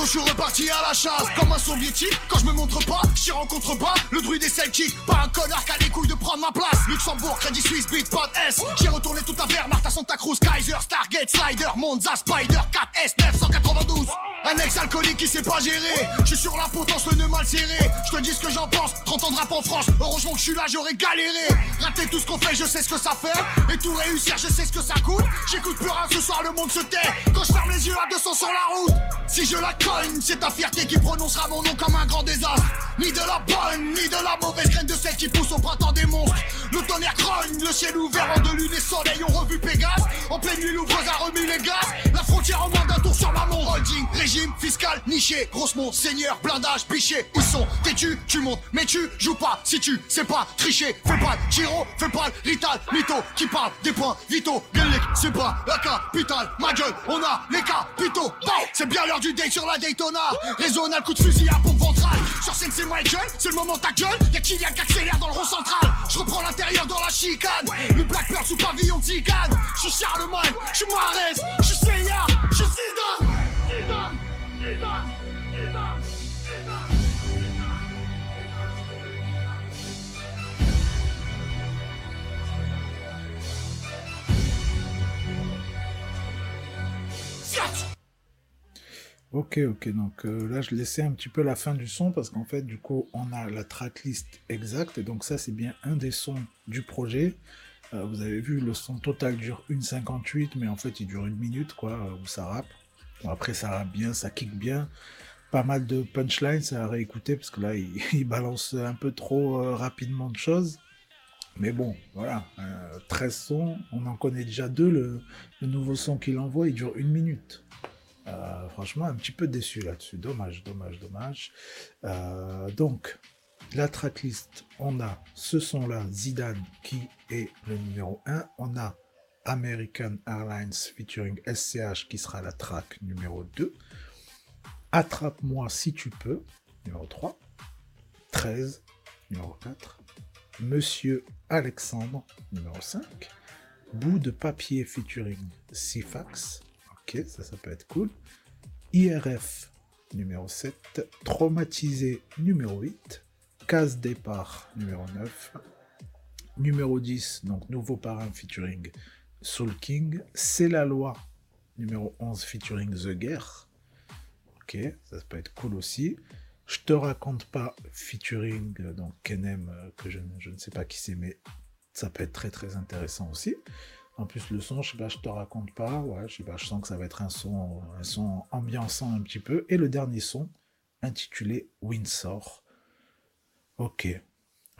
Je suis reparti à la chasse. Comme un soviétique Quand je me montre pas, j'y rencontre pas Le druide des qui Pas un connard qui a les couilles de prendre ma place. Luxembourg, Crédit Suisse, Bitpot S. J'ai retourné toute la Wehrmacht à Santa Cruz Kaiser, Stargate, Slider, Monza, Spider 4S 992 Un ex-alcoolique qui sait pas gérer Je suis sur la potence, le nœud mal serré. Je te dis ce que j'en pense 30 ans de rap en France. Heureusement que je suis là, j'aurais galéré. Rater tout ce qu'on fait, je sais ce que ça fait. Et tout réussir, je sais ce que ça coûte. J'écoute plus rien, ce soir le monde se tait. Quand je ferme les yeux à 200 sur la route Si je la c'est ta fierté qui prononcera mon nom comme un grand désastre. Ni de la bonne, ni de la mauvaise graine de celle qui pousse au printemps des monstres. Le tonnerre grogne, le ciel ouvert en de lune et soleil ont revu Pégase. En pleine nuit, l'ouvreuse a remis les gaz. La frontière en moins d'un tour sur montre. Holding, régime, fiscal, niché, grosse montre, seigneur, blindage, piché. Ils sont têtus, tu montes, mais tu joues pas si tu sais pas tricher. Fais pas giro, fais pas rital, mytho qui parle des points vitaux. Gueule, c'est pas la capitale, ma gueule, on a les capitaux. Bon, c'est bien l'heure du date sur la Daytona. Raisonnable coup de fusil à pompe ventrale. Sur scène, c'est C'est le moment de ta gueule. Y'a Kylian qui accélère dans le rond central. Je reprends l'intérieur dans la chicane. Le Black Pearl sous pavillon Tigane. Je suis Charlemagne, je suis Mahrez, je suis Seiya, je suis Zidane. Zidane, Zidane, Zidane, Zidane. Ok, ok, donc euh, là je laissais un petit peu la fin du son parce qu'en fait du coup on a la tracklist exacte et donc ça c'est bien un des sons du projet. Euh, vous avez vu le son total dure 1,58 mais en fait il dure une minute quoi où ça rappe. Bon, après ça rappe bien, ça kick bien. Pas mal de punchlines à réécouter parce que là il, balance un peu trop euh, rapidement de choses. Mais bon, voilà, euh, 13 sons, on en connaît déjà deux. Le nouveau son qu'il envoie, il dure une minute. Euh, franchement, un petit peu déçu là-dessus. Dommage, dommage, dommage. Euh, donc, la tracklist, on a ce son-là, Zidane, qui est le numéro 1. On a American Airlines featuring SCH, qui sera la track numéro 2. Attrape-moi si tu peux, numéro 3. 13, numéro 4. Monsieur Alexandre, numéro 5. Bout de papier featuring Sifax. Ok, ça, ça peut être cool. IRF, numéro 7. Traumatisé, numéro 8. Case départ, numéro 9. Numéro 10, donc nouveau parrain featuring Soul King. C'est la loi, numéro 11 featuring The Guerre. Ok, ça, peut être cool aussi. Je te raconte pas featuring euh, donc Kenem, euh, que je ne sais pas qui c'est, mais ça peut être très très intéressant aussi. En plus, le son, je sais pas, je te raconte pas. Je sens que ça va être un son, un son ambiançant un petit peu. Et le dernier son, intitulé Windsor. Ok,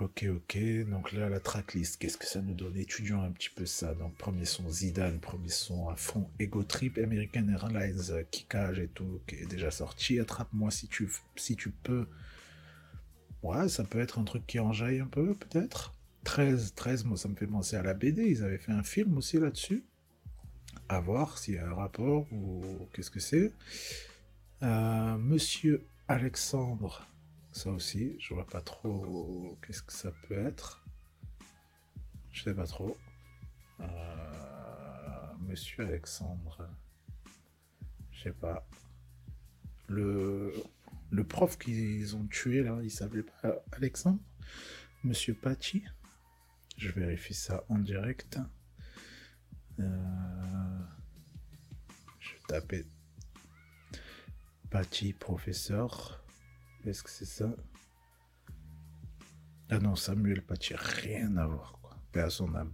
ok, ok. Donc là, la tracklist, qu'est-ce que ça nous donne? Étudions un petit peu ça. Donc, premier son Zidane, premier son à fond Ego Trip, American Airlines, Kickage et tout, qui est déjà sorti. Attrape-moi si tu, si tu peux. Ouais, ça peut être un truc qui enjaille un peu, peut-être. 13, 13, moi ça me fait penser à la BD, ils avaient fait un film aussi là-dessus. À voir s'il y a un rapport ou qu'est-ce que c'est. Euh, Monsieur Alexandre, ça aussi, je vois pas trop qu'est-ce que ça peut être. Je sais pas trop. Euh, Monsieur Alexandre, je sais pas. Le, le prof qu'ils ont tué là, il s'appelait pas Alexandre? Monsieur Pachi? Je vérifie ça en direct. Euh, Je vais taper Pachi professeur. Est-ce que c'est ça? Ah non, Samuel Pachi, rien à voir quoi. Paix à son âme.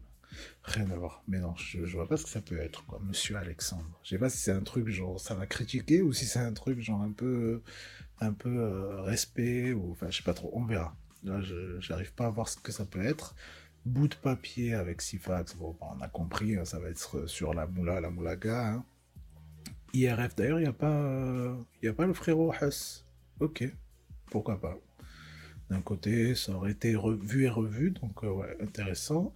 Rien à voir. Mais non, je, je vois pas ce que ça peut être, quoi. Monsieur Alexandre. Je sais pas si c'est un truc genre ça va critiquer ou si c'est un truc genre un peu, un peu euh, respect enfin je sais pas trop. On verra. Là, je j'arrive pas à voir ce que ça peut être. Bout de papier avec Sifax. Bon, bah, on a compris. hein, ça va être sur la moula, la moulaga. hein. IRF. D'ailleurs, il y a pas, euh, a pas le frérot Huss. Ok. Pourquoi pas. D'un côté, ça aurait été revu et revu, donc euh, ouais, intéressant.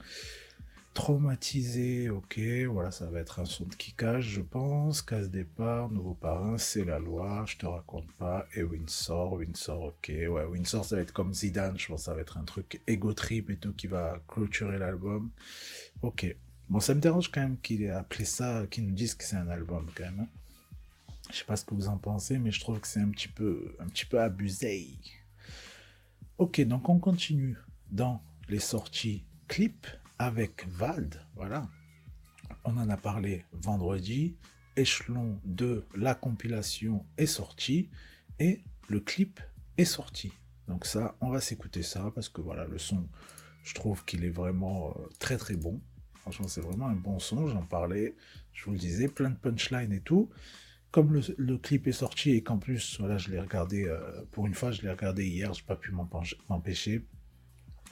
Traumatisé, ok, voilà, ça va être un son de kickage, je pense. Casse départ, nouveau parrain, c'est la loi, je te raconte pas. Et Windsor, Windsor, ok, ouais, Windsor, ça va être comme Zidane, je pense ça va être un truc ego trip et tout qui va clôturer l'album. Ok. Bon, ça me dérange quand même qu'il ait appelé ça, qu'il nous dise que c'est un album quand même. Hein. Je sais pas ce que vous en pensez, mais je trouve que c'est un petit peu, un petit peu abusé. Ok, donc on continue dans les sorties clips avec Vald, voilà. On en a parlé vendredi. Échelon 2, la compilation est sortie et le clip est sorti. Donc ça, on va s'écouter ça parce que voilà, le son, je trouve qu'il est vraiment euh, très très bon. Franchement, c'est vraiment un bon son. J'en parlais, je vous le disais, plein de punchlines et tout. Comme le, clip est sorti et qu'en plus, voilà, je l'ai regardé, euh, pour une fois, je l'ai regardé hier, je n'ai pas pu m'empêcher.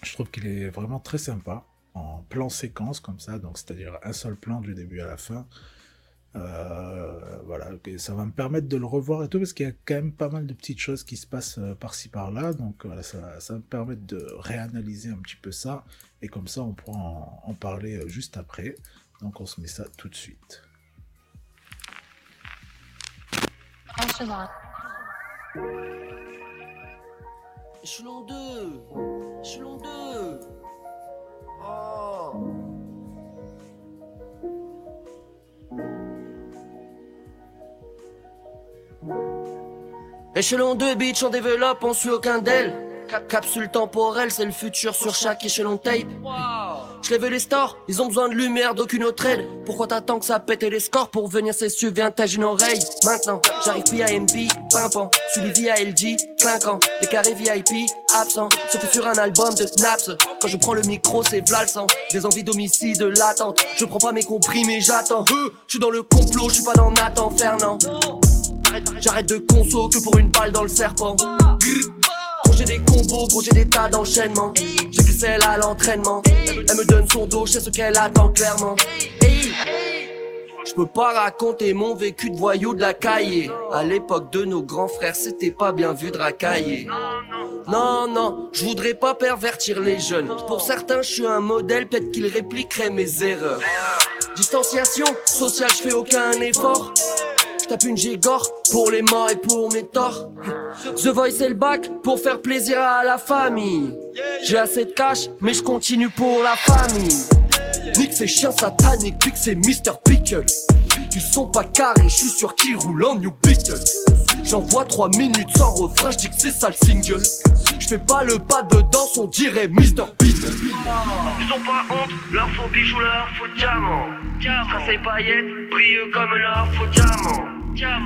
Je trouve qu'il est vraiment très sympa plan séquence comme ça, donc c'est-à-dire un seul plan du début à la fin. Euh, voilà, ça va me permettre de le revoir et tout, parce qu'il y a quand même pas mal de petites choses qui se passent euh, par-ci par-là, donc ça, ça va me permettre de réanalyser un petit peu ça, et comme ça on pourra en, parler euh, juste après. Donc on se met ça tout de suite. Échelon 2 Échelon 2 Échelon 2, bitch, on développe, on suit aucun d'elle. Capsule temporelle, c'est le futur sur chaque échelon tape. Je lève les stores, ils ont besoin de lumière d'aucune autre aide. Pourquoi t'attends que ça pète les scores pour venir s'essuyer, viens une oreille? Maintenant, j'arrive via MP, pimpant, suivi via LG, clinquant, des carrés VIP, absent, sauf sur un album de Naps. Quand je prends le micro, c'est valsant, des envies d'homicide latente. Je prends pas mes comprimés, j'attends. Euh, je suis dans le complot, je suis pas dans Nathan Fernand. J'arrête de conso que pour une balle dans le serpent. J'ai des combos, gros j'ai des tas d'enchaînements. J'ai que celle à l'entraînement. Elle me donne son dos, je sais ce qu'elle attend clairement. Je peux pas raconter mon vécu de voyou de la cahier. À l'époque de nos grands frères, c'était pas bien vu de racailler. Non, non, je voudrais pas pervertir les jeunes. Pour certains, je suis un modèle, peut-être qu'ils répliqueraient mes erreurs. Distanciation sociale, je fais aucun effort je tape une gigore pour les morts et pour mes torts. The Voice et le bac pour faire plaisir à la famille. J'ai assez de cash, mais je continue pour la famille. Nick c'est chien satanique, que c'est Mr. Pickle. Ils sont pas carrés, je suis sûr qu'ils roulent en New Beatles. J'envoie 3 minutes sans refrain, je dis que c'est ça le single. Je fais pas le pas de danse, on dirait Mr. Beatles. Ils ont pas honte, leur faux bijoux, leur faux diamant. Ça c'est paillettes, brillent comme leur faux diamant.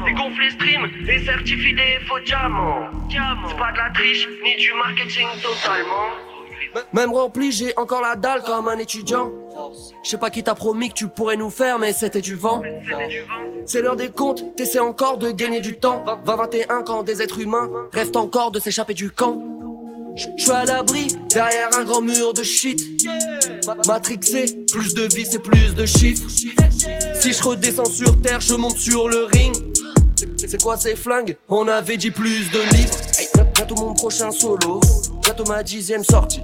Des gonflés stream et certifie des faux diamants. C'est pas de la triche ni du marketing totalement. Même rempli, j'ai encore la dalle comme un étudiant. Je sais pas qui t'a promis que tu pourrais nous faire, mais c'était du vent. C'est l'heure des comptes, t'essaies encore de gagner du temps. 20-21 quand des êtres humains restent encore de s'échapper du camp. Je suis à l'abri derrière un grand mur de shit. Matrixé, plus de vie c'est plus de chiffres. Si je redescends sur terre, je monte sur le ring. C'est quoi ces flingues? On avait dit plus de livres. Bientôt mon prochain solo, bientôt ma dixième sortie.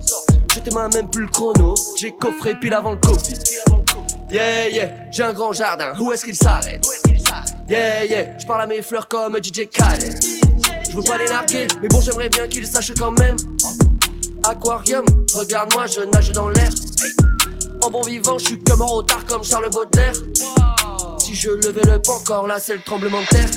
J'étais ma même plus le chrono, j'ai coffré pile avant le Covid. Yeah yeah, j'ai un grand jardin, où est-ce qu'il s'arrête? Yeah yeah, je parle à mes fleurs comme DJ Khaled. Je veux pas les narguer, mais bon j'aimerais bien qu'ils sachent quand même. Aquarium, regarde-moi, je nage dans l'air. En bon vivant, je suis comme en retard comme Charles Baudelaire. Si je levais le pas encore là, c'est le tremblement de terre.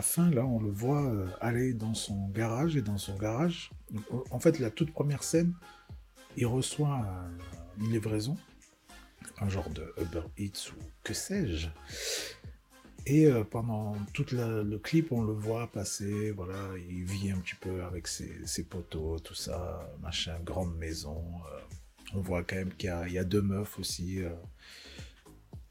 La fin, là, on le voit euh, aller dans son garage et dans son garage. en fait, la toute première scène, il reçoit une livraison, un genre de Uber Eats ou que sais-je. Et euh, pendant tout le clip, on le voit passer, voilà, il vit un petit peu avec ses, poteaux, tout ça, machin, grande maison. On voit quand même qu'il y a deux meufs aussi.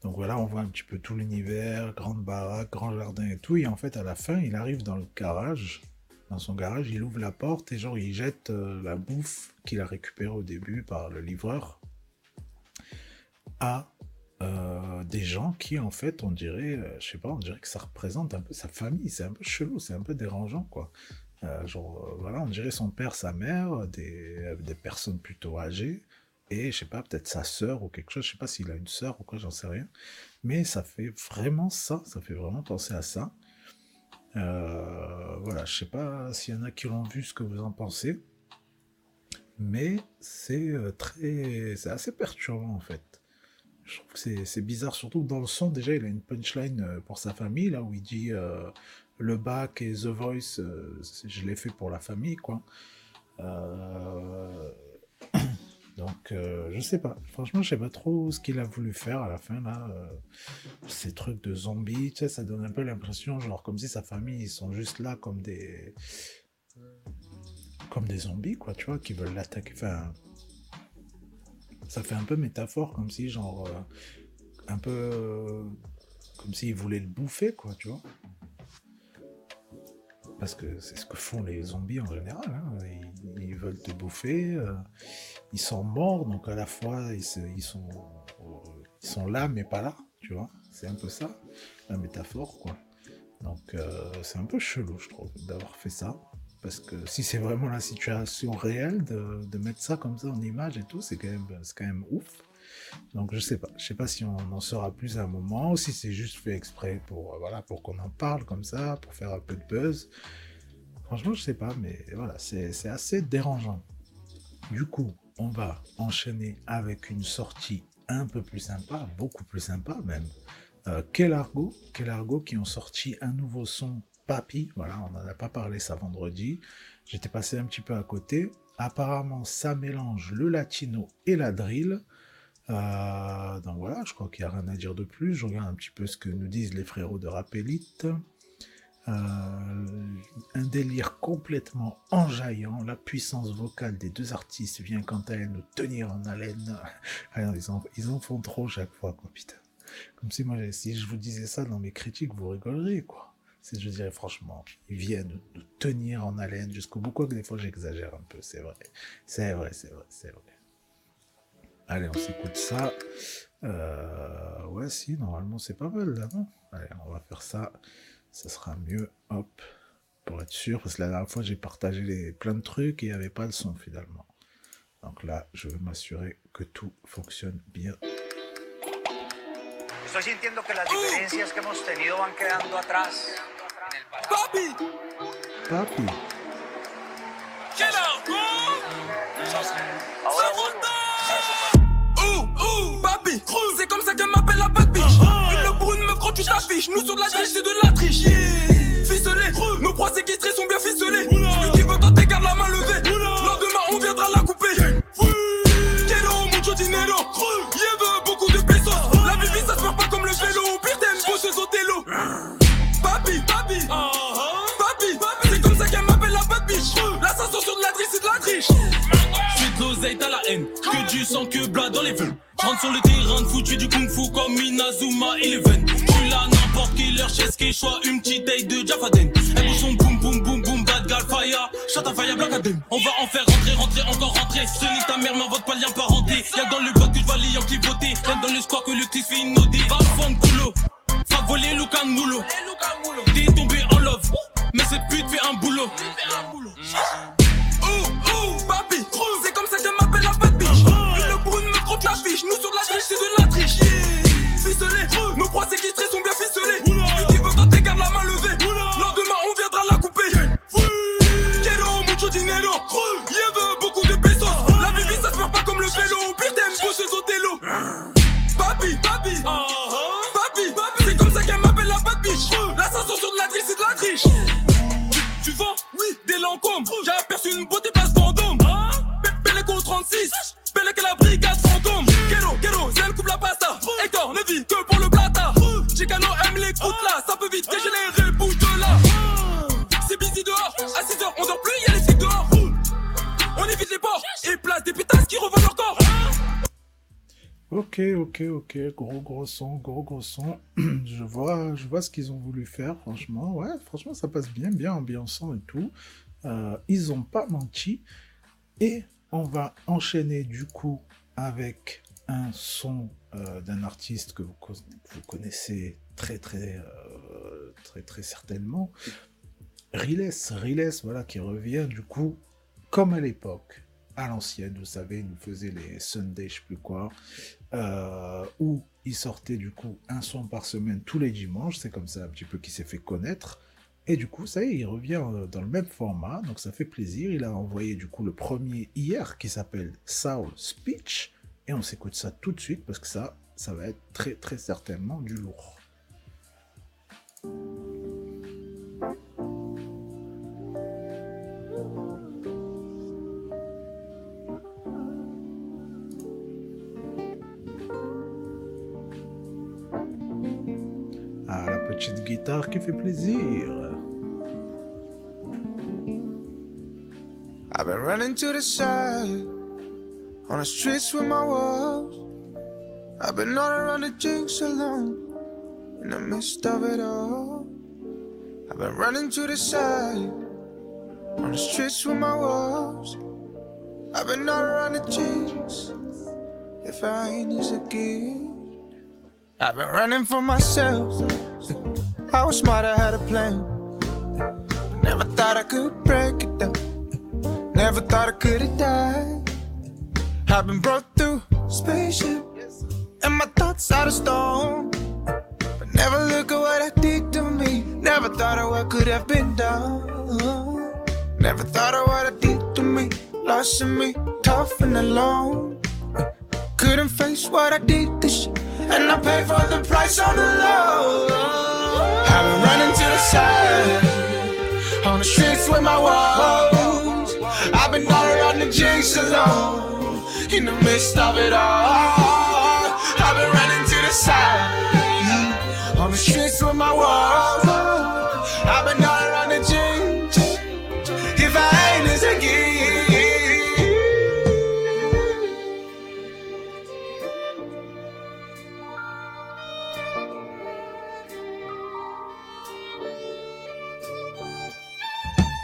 Donc voilà, on voit un petit peu tout l'univers, grande baraque, grand jardin et tout. Et en fait, à la fin, il arrive dans le garage. Dans son garage, il ouvre la porte et genre, il jette euh, la bouffe qu'il a récupérée au début par le livreur à euh, des gens qui, en fait, on dirait, euh, je sais pas, on dirait que ça représente un peu sa famille. C'est un peu chelou, c'est un peu dérangeant, quoi. Genre, voilà, on dirait son père, sa mère, des personnes plutôt âgées, et je sais pas, peut-être sa sœur ou quelque chose, je sais pas s'il a une sœur ou quoi, j'en sais rien. Mais ça fait vraiment ça, ça fait vraiment penser à ça. Euh, voilà, je sais pas s'il y en a qui l'ont vu, ce que vous en pensez. Mais c'est euh, très. C'est assez perturbant en fait. Je trouve que c'est- bizarre, surtout dans le son, déjà, il a une punchline euh, pour sa famille, là où il dit le bac et The Voice, je l'ai fait pour la famille, quoi. Donc, euh, je sais pas. Franchement, je sais pas trop ce qu'il a voulu faire à la fin, là. euh, ces trucs de zombies, tu sais, ça donne un peu l'impression, genre, comme si sa famille, ils sont juste là comme des. Comme des zombies, quoi, tu vois, qui veulent l'attaquer. Enfin. Ça fait un peu métaphore, comme si, genre. euh, un peu. comme s'ils voulaient le bouffer, quoi, tu vois. Parce que c'est ce que font les zombies en général. hein. Ils veulent te bouffer. Ils sont morts, donc à la fois ils, sont, ils sont là mais pas là, tu vois. C'est un peu ça, la métaphore, quoi. Donc euh, c'est un peu chelou, je trouve, d'avoir fait ça. Parce que si c'est vraiment la situation réelle, de, de mettre ça comme ça en image et tout, c'est quand quand même ouf. Donc je sais pas, je sais pas si on en saura plus à un moment, ou si c'est juste fait exprès pour, euh, voilà, pour qu'on en parle comme ça, pour faire un peu de buzz. Franchement, je sais pas, mais voilà, c'est assez dérangeant. Du coup, on va enchaîner avec une sortie un peu plus sympa, beaucoup plus sympa même. Euh, Kelargo, Kelargo qui ont sorti un nouveau son Papi. Voilà, on n'en a pas parlé ça vendredi. J'étais passé un petit peu à côté. Apparemment, ça mélange le latino et la drill. Euh, donc voilà, je crois qu'il n'y a rien à dire de plus. Je regarde un petit peu ce que nous disent les frérots de Rapélite. Euh, un délire complètement enjaillant. La puissance vocale des deux artistes vient quant à elle nous tenir en haleine. Ah non, ils, en, font trop chaque fois, quoi, putain. Comme si moi, si je vous disais ça dans mes critiques, vous rigoleriez, quoi. Je dirais franchement, ils viennent nous, nous tenir en haleine jusqu'au bout, quoi que des fois j'exagère un peu, c'est vrai. C'est vrai, c'est vrai, c'est vrai. Allez, on s'écoute ça. Euh, ouais, si, normalement c'est pas mal là, non? Allez, on va faire ça. Ça sera mieux, hop, pour être sûr, parce que la dernière fois j'ai partagé les, plein de trucs et il n'y avait pas le son finalement. Donc là, je veux m'assurer que tout fonctionne bien. Estoy sintiendo que las diferencias que hemos tenido van quedando atrás. En el pasado. Papi, Ahora tu t'affiches, nous sur de la triche, c'est de la triche. Ficelé, nos proies séquestrées sont bien ficelées. Celui qui veut tenter garde la main levée. Lendemain, on viendra la couper. Quiero mucho dinero, Lleve beaucoup de pesos. La vie, ça se perd pas comme le vélo. Pire, t'aimes bosseuse au télo. Papi, papi, papi, c'est comme ça qu'elle m'appelle la bitch. L'assassin sur de la triche, c'est de la triche. J'suis de l'oseille, t'as la haine. Que du sang, que blas dans les veines. J'rentre sur le terrain de foot, du kung fu comme Inazuma Eleven. J'suis là, qui chaise qui choix une petite taille de Jaffaden. Bouge son boum boum boum boum, bad gal fire. Up, fire, black Adam. On va en faire rentrer, rentrer, encore rentrer. Ce nique ta mère, m'invoque pas lien parenté. Y'a dans le bloc que j'valide en clip voté. Y'a que dans le square que le petit fait OD. Va fond coulo. Va voler Lucan Moulo. T'es tombé en love. Mais cette pute fait un boulot. Ouh, Ok, ok, gros gros son, gros gros son. je vois, je vois ce qu'ils ont voulu faire, franchement. Ouais, franchement, ça passe bien, bien ambiançant et tout. Euh, ils ont pas menti. Et on va enchaîner du coup avec un son euh, d'un artiste que vous, connaissez très très euh, très très certainement. Riles, Riles, voilà, qui revient du coup comme à l'époque, à l'ancienne, vous savez, il nous faisait les Sundays, je sais plus quoi, euh, où il sortait du coup un son par semaine tous les dimanches, c'est comme ça un petit peu qu'il s'est fait connaître. Et du coup, ça y est, il revient euh, dans le même format, donc ça fait plaisir. Il a envoyé du coup le premier hier qui s'appelle Soul Speech, et on s'écoute ça tout de suite parce que ça, ça va être très très certainement du lourd. Petite guitare qui fait plaisir. I've been running to the side on the streets with my walls. I've been all around the jinx alone in the midst of it all. I've been running to the side on the streets with my walls. I've been all around the jinx. If I ain't is a gift, I've been running for myself. I was smart, I had a plan. Never thought I could break it down. Never thought I could have died. I've been brought through spaceship, and my thoughts out of stone. But never look at what I did to me. Never thought of what could have been done. Never thought of what I did to me. Lost in me, tough and alone. Couldn't face what I did to shit, and I paid for the price on the low. Running to the side on the streets with my walls. I've been all around the jinx alone in the midst of it all. I've been running to the side on the streets with my walls.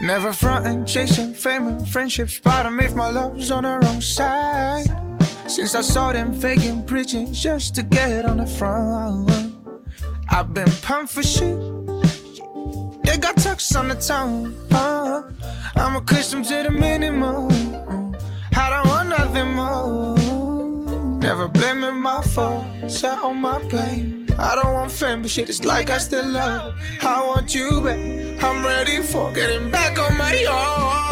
Never frontin', chasing fame and friendships, but I make my loves on the wrong side. Since I saw them faking, preaching just to get on the front. I've been pumped for shit. They got tucks on the tongue. Uh, I'm accustomed to the minimum. I don't want nothing more. Never blaming my faults, I own my blame. I don't want fame, but shit, it's like I still love. I want you back. I'm ready for getting back on my own.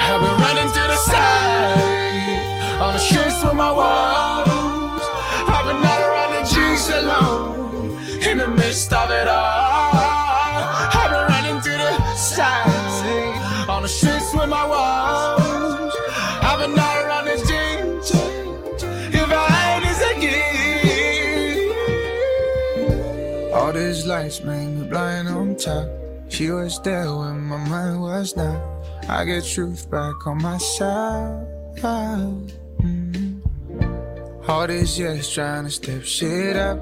I've been running to the side on the streets with my walls. Me blind on top. She was there when my mind was not. I get truth back on my side. Mm. All these years trying to step shit up.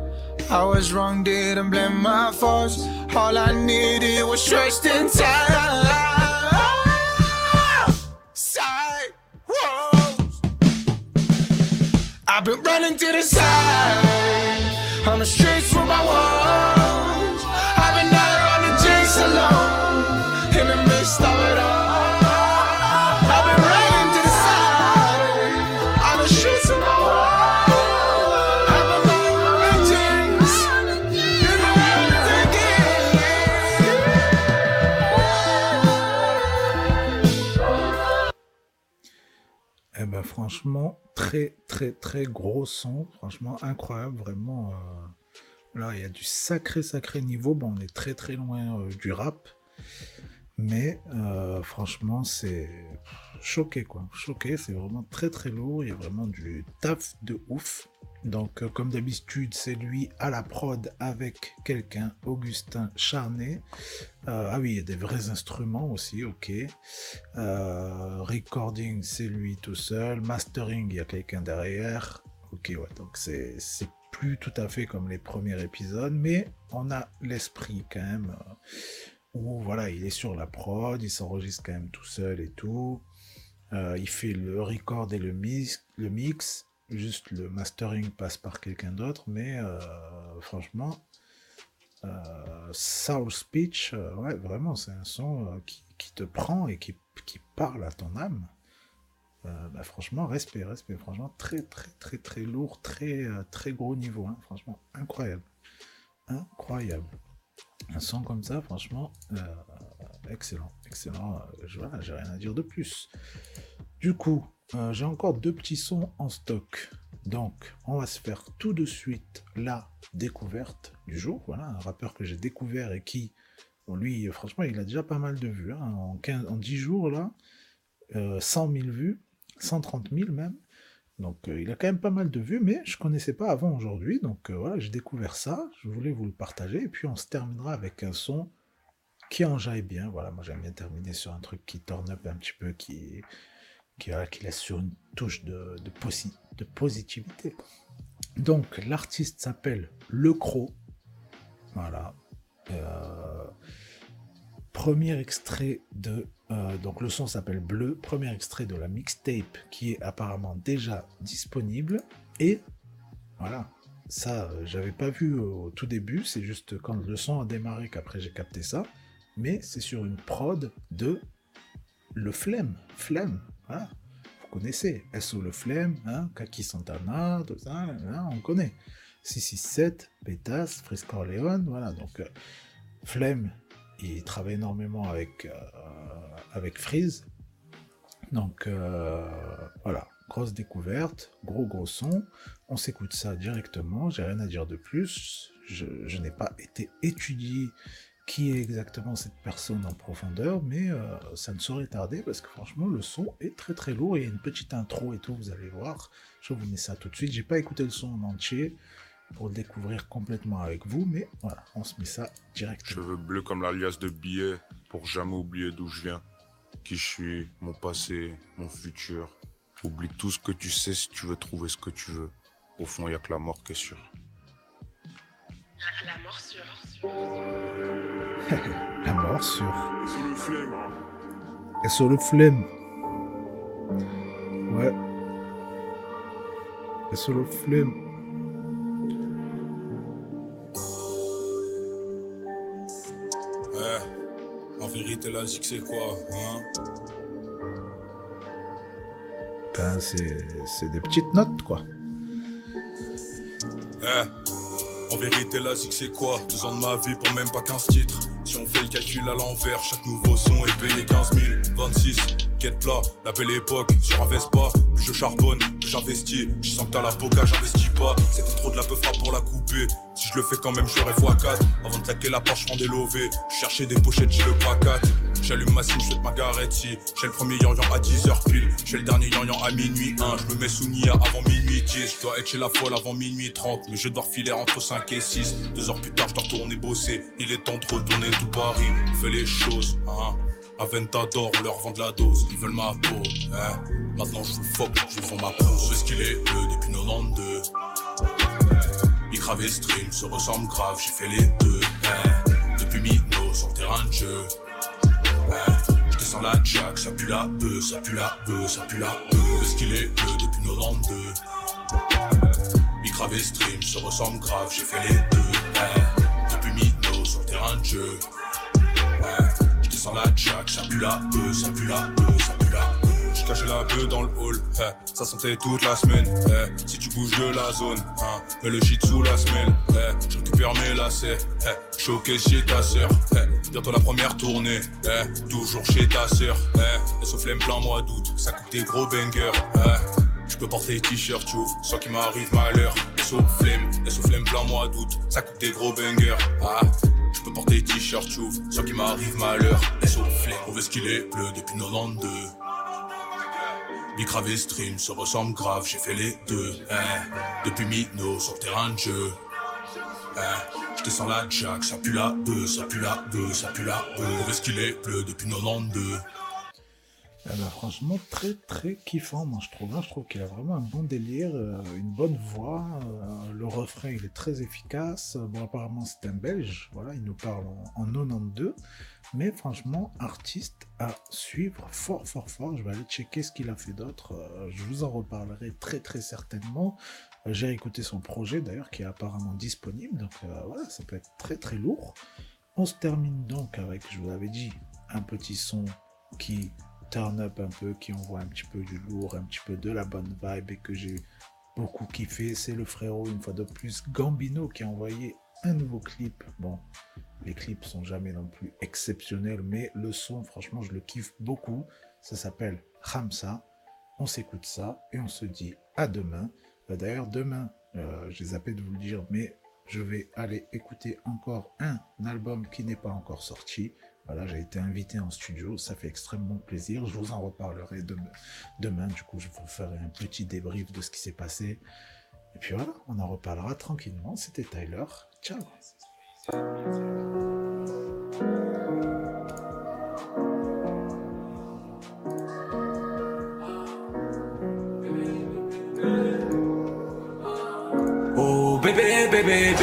I was wrong, didn't blame my faults. All I needed was trust and time. I've been running to the side on the streets with my walls. Très très très gros son, franchement incroyable, vraiment. euh, Là, il y a du sacré sacré niveau. Bon, on est très très loin euh, du rap, mais euh, franchement, c'est choqué quoi, choqué. C'est vraiment très très lourd. Il y a vraiment du taf de ouf. Donc, euh, comme d'habitude, c'est lui à la prod avec quelqu'un, Augustin Charnet. Euh, ah oui, il y a des vrais instruments aussi, ok. Euh, recording, c'est lui tout seul. Mastering, il y a quelqu'un derrière. ok, ouais. Donc c'est plus tout à fait comme les premiers épisodes, mais on a l'esprit quand même où voilà, il est sur la prod, il s'enregistre quand même tout seul et tout. Il fait le record et le mix. Juste le mastering passe par quelqu'un d'autre, mais euh, franchement, euh, Soul Speech, euh, vraiment, c'est un son euh, qui, te prend et qui, parle à ton âme. Bah, franchement, respect, respect. Franchement, très, très, très, très lourd, très, très gros niveau. hein. Franchement, incroyable. Incroyable. Un son comme ça, franchement, excellent, excellent. Je- voilà, j'ai rien à dire de plus. Du coup, euh, j'ai encore deux petits sons en stock. Donc, on va se faire tout de suite la découverte du jour. Voilà, un rappeur que j'ai découvert et qui, lui, franchement, il a déjà pas mal de vues. hein. En, 15 en 10 jours, là, euh, 100 000 vues, 130 000 même. Donc, euh, il a quand même pas mal de vues, mais je connaissais pas avant aujourd'hui. Donc, euh, voilà, j'ai découvert ça. Je voulais vous le partager. Et puis, on se terminera avec un son qui enjaille bien. Voilà, moi, j'aime bien terminer sur un truc qui turn up un petit peu, qui, qui, qui laisse sur une touche de, de positivité. Donc, l'artiste s'appelle Le Croc. Voilà. Euh, premier extrait de. euh, donc, le son s'appelle Bleu. Premier extrait de la mixtape qui est apparemment déjà disponible. Et voilà. Ça, euh, j'avais pas vu au tout début. C'est juste quand le son a démarré qu'après j'ai capté ça. Mais c'est sur une prod de Le Flemme. Flemme. Vous connaissez. SO Le Flemme, hein, Kaki Santana, tout ça, hein, on connaît. 667, Pétas, Frisco Leon, voilà. Donc, euh, Flemme, il travaille énormément avec, euh, avec Freeze. Donc, euh, voilà. Grosse découverte, gros gros son. On s'écoute ça directement. J'ai rien à dire de plus. Je n'ai pas été étudié qui est exactement cette personne en profondeur, mais euh, ça ne saurait tarder parce que franchement le son est très très lourd. Il y a une petite intro et tout, vous allez voir. Je vous mets ça tout de suite. J'ai pas écouté le son en entier pour le découvrir complètement avec vous, mais voilà, on se met ça direct. Cheveux bleus comme l'alias de billets pour jamais oublier d'où je viens, qui je suis, mon passé, mon futur. Oublie tout ce que tu sais si tu veux trouver ce que tu veux. Au fond, il a que la mort qui est sûre. La morsure. La morsure. Et sur le flemme. Ouais. Et sur le flemme. Ouais. En vérité, la zik, c'est quoi, hein? Ben, c'est c'est des petites notes, quoi. Eh, en vérité, la zik, c'est quoi? Deux ans de ma vie pour même pas 15 titres. Si on fait le calcul à l'envers, chaque nouveau son est payé 15 000. 26, quête plat, la belle époque, sur un Vespa. Plus je charbonne, plus j'investis. Je sens que t'as la poca, j'investis pas. C'était trop de la peu pour la couper. Si je le fais quand même, je ferai x4. Avant de claquer la porte, je prends des lovés. Je cherchais des pochettes, j'ai le pas 4. J'allume ma cime, je fais ma garette si. J'ai le premier yan à 10h pile. J'ai le dernier yan à minuit 1 Je me mets sous Nia avant minuit 10 Je dois être chez la folle avant minuit 30 Mais je dois refiler entre 5 et 6 Deux heures plus tard je dois retourner bosser. Il est temps de retourner tout Paris. On fait les choses hein. Aventador, on leur vend de la dose. Ils veulent ma peau hein. Maintenant je vous fuck, je vends ma peau. Je sais qu'il est bleu depuis 92 Micrave et stream se ressemblent grave J'ai fait les deux hein. Depuis Mino sur le terrain de jeu descends la jack, ça pue la bœuf, ça pue la bœuf, ça pue la bœuf. Est-ce qu'il est bleu depuis 92 Micrave et stream se ressemblent grave, j'ai fait les deux. Ouais. Depuis Mino sur le terrain de jeu. Ouais. Je descends la jack, ça pue la bœuf, ça pue la bœuf, ça pue la cachais la dans le hall, eh, ça sentait toute la semaine. eh, si tu bouges de la zone, hein, mets le shit sous la semelle. eh, je récupère mes lacets, eh, choqué chez ta sœur. Eh, bientôt la première tournée, eh, toujours chez ta sœur. Eh, et sauf plein mois d'août, ça coûte des gros bangers. Eh, je peux porter t-shirt, tu soit qu'il m'arrive malheur. Sauf flemme, et sauf flemme plein mois d'août, ça coûte des gros bangers. Ah, je peux porter t-shirt, tu soit qu'il m'arrive malheur. Et sauf flemme, on veut ce qu'il est bleu depuis 92. Bicrave et stream se ressemblent grave, j'ai fait les deux. eh. Depuis Mino sur terrain de jeu. Eh. Je descends la jack, ça pue la bœuf, ça pue la bœuf, ça pue la bœuf. Est-ce qu'il est bleu depuis 92 Eh ben, franchement, très très kiffant, moi je trouve. Je trouve qu'il a vraiment un bon délire, euh, une bonne voix. euh, le refrain, il est très efficace. Bon, apparemment, c'est un Belge. Voilà, il nous parle en, en 92. Mais franchement, artiste à suivre fort, fort, fort. Je vais aller checker ce qu'il a fait d'autre. Euh, je vous en reparlerai très très certainement. J'ai écouté son projet d'ailleurs, qui est apparemment disponible. Donc euh, voilà, ça peut être très très lourd. On se termine donc avec, je vous l'avais dit, un petit son qui turn up un peu, qui envoie un petit peu du lourd, un petit peu de la bonne vibe et que j'ai beaucoup kiffé. C'est le frérot, une fois de plus, Gambino, qui a envoyé un nouveau clip. Bon, les clips sont jamais non plus exceptionnels, mais le son, franchement, je le kiffe beaucoup. Ça s'appelle Ramsa. On s'écoute ça et on se dit à demain. Euh, D'ailleurs, demain, euh, j'ai zappé de vous le dire, mais je vais aller écouter encore un album qui n'est pas encore sorti. Voilà, j'ai été invité en studio, ça fait extrêmement plaisir. Je vous en reparlerai demain. demain. Du coup, je vous ferai un petit débrief de ce qui s'est passé. Et puis voilà, on en reparlera tranquillement. C'était Tyler. Ciao. Bébé,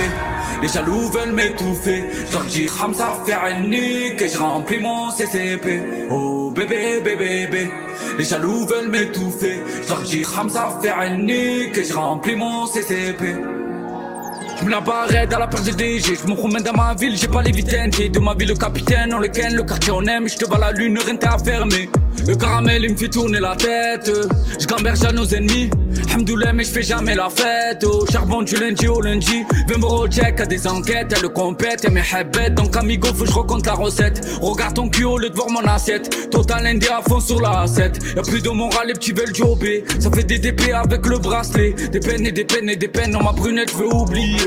les jaloux veulent m'étouffer. J'en dis Hamza faire une nique et je remplis mon CCP. Oh bébé, bébé, bébé, les jaloux veulent m'étouffer. J'en dis Hamza faire une nique et je remplis mon CCP. Je me la barre dans la perte de DG, je me promène dans ma ville, j'ai pas les vitesses, de ma ville le capitaine, on le ken, le quartier on aime, je te bats la lune, rien t'est à fermer. Le caramel il me fait tourner la tête, je gamberge à nos ennemis, Hamdoullah mais je fais jamais la fête, au charbon du lundi au lundi, viens me recheck à des enquêtes, elle le compète, elle mes habets, donc amigo faut que je raconte la recette, regarde ton cul au lieu de voir mon assiette, total indé à fond sur la 7, y'a plus de moral, les petits veulent jobber, ça fait des DP avec le bracelet, des peines et des peines et des peines, dans ma brunette je veux oublier.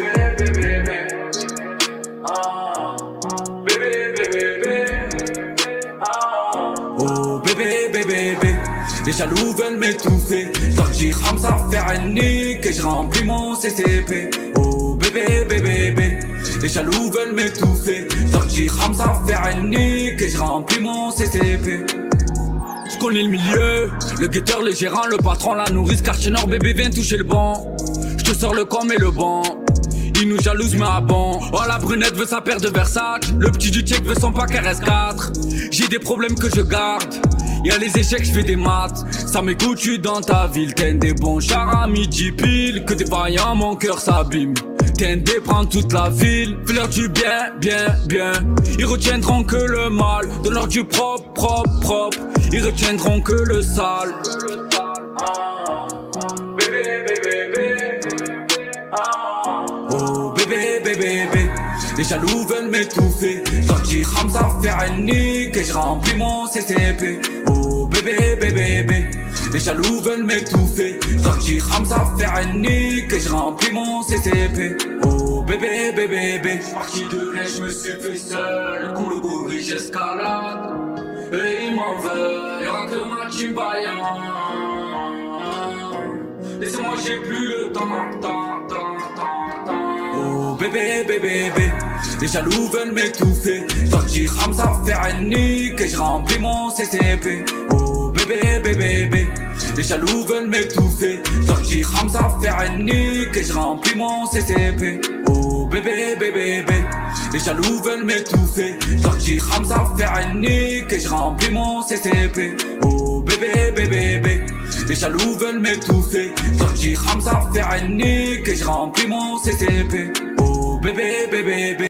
Oh bébé, les jaloux veulent m'étouffer. J'en dis Hamza faire une nique et je remplis mon CCP. Oh bébé, bébé, bébé, les jaloux veulent m'étouffer. J'en dis Hamza faire une nique et je remplis mon CCP. Je connais le milieu, le guetteur, le gérant, le patron, la nourrice, quartier nord, bébé viens toucher le banc. Je sors le com et le banc. Il nous jalouse mais à bon Oh la brunette veut sa paire de Versace Le petit du check veut son pack RS4 J'ai des problèmes que je garde Y'a les échecs, je fais des maths. Ça m'écoute, tu dans ta ville. T'es des bons chars à midi pile. Que des vaillants, mon cœur s'abîme. T'es des prendre toute la ville. Fleur du bien, bien, bien. Ils retiendront que le mal. Donne-leur du propre, propre, propre. Ils retiendront que le sale les jaloux veulent m'étouffer. J'en dis Hamza faire une nique et je mon CCP. Oh bébé, bébé, bébé, les jaloux veulent m'étouffer. J'en dis Hamza faire une nique et je mon CCP. Oh bébé, bébé, bébé, parti de là, je me suis fait seul. Con le gorille, j'escalade. Et ils m'en veulent, y'aura que ma vaillant. Laissez-moi, j'ai plus le temps, temps, temps. Bébé, bébé, bébé, les jaloux veulent m'étouffer. Faire une nique et je remplis mon CCP. Oh bébé, bébé, bébé, les jaloux veulent m'étouffer. Faire une nique et je remplis mon CCP. Oh bébé, bébé, bébé, les jaloux veulent m'étouffer. Faire une nique et je remplis mon CCP. Oh bébé, bébé, bébé. Les jaloux veulent m'étouffer. Dis Hamza faire une nique et je remplis mon CCP Oh bébé bébé bébé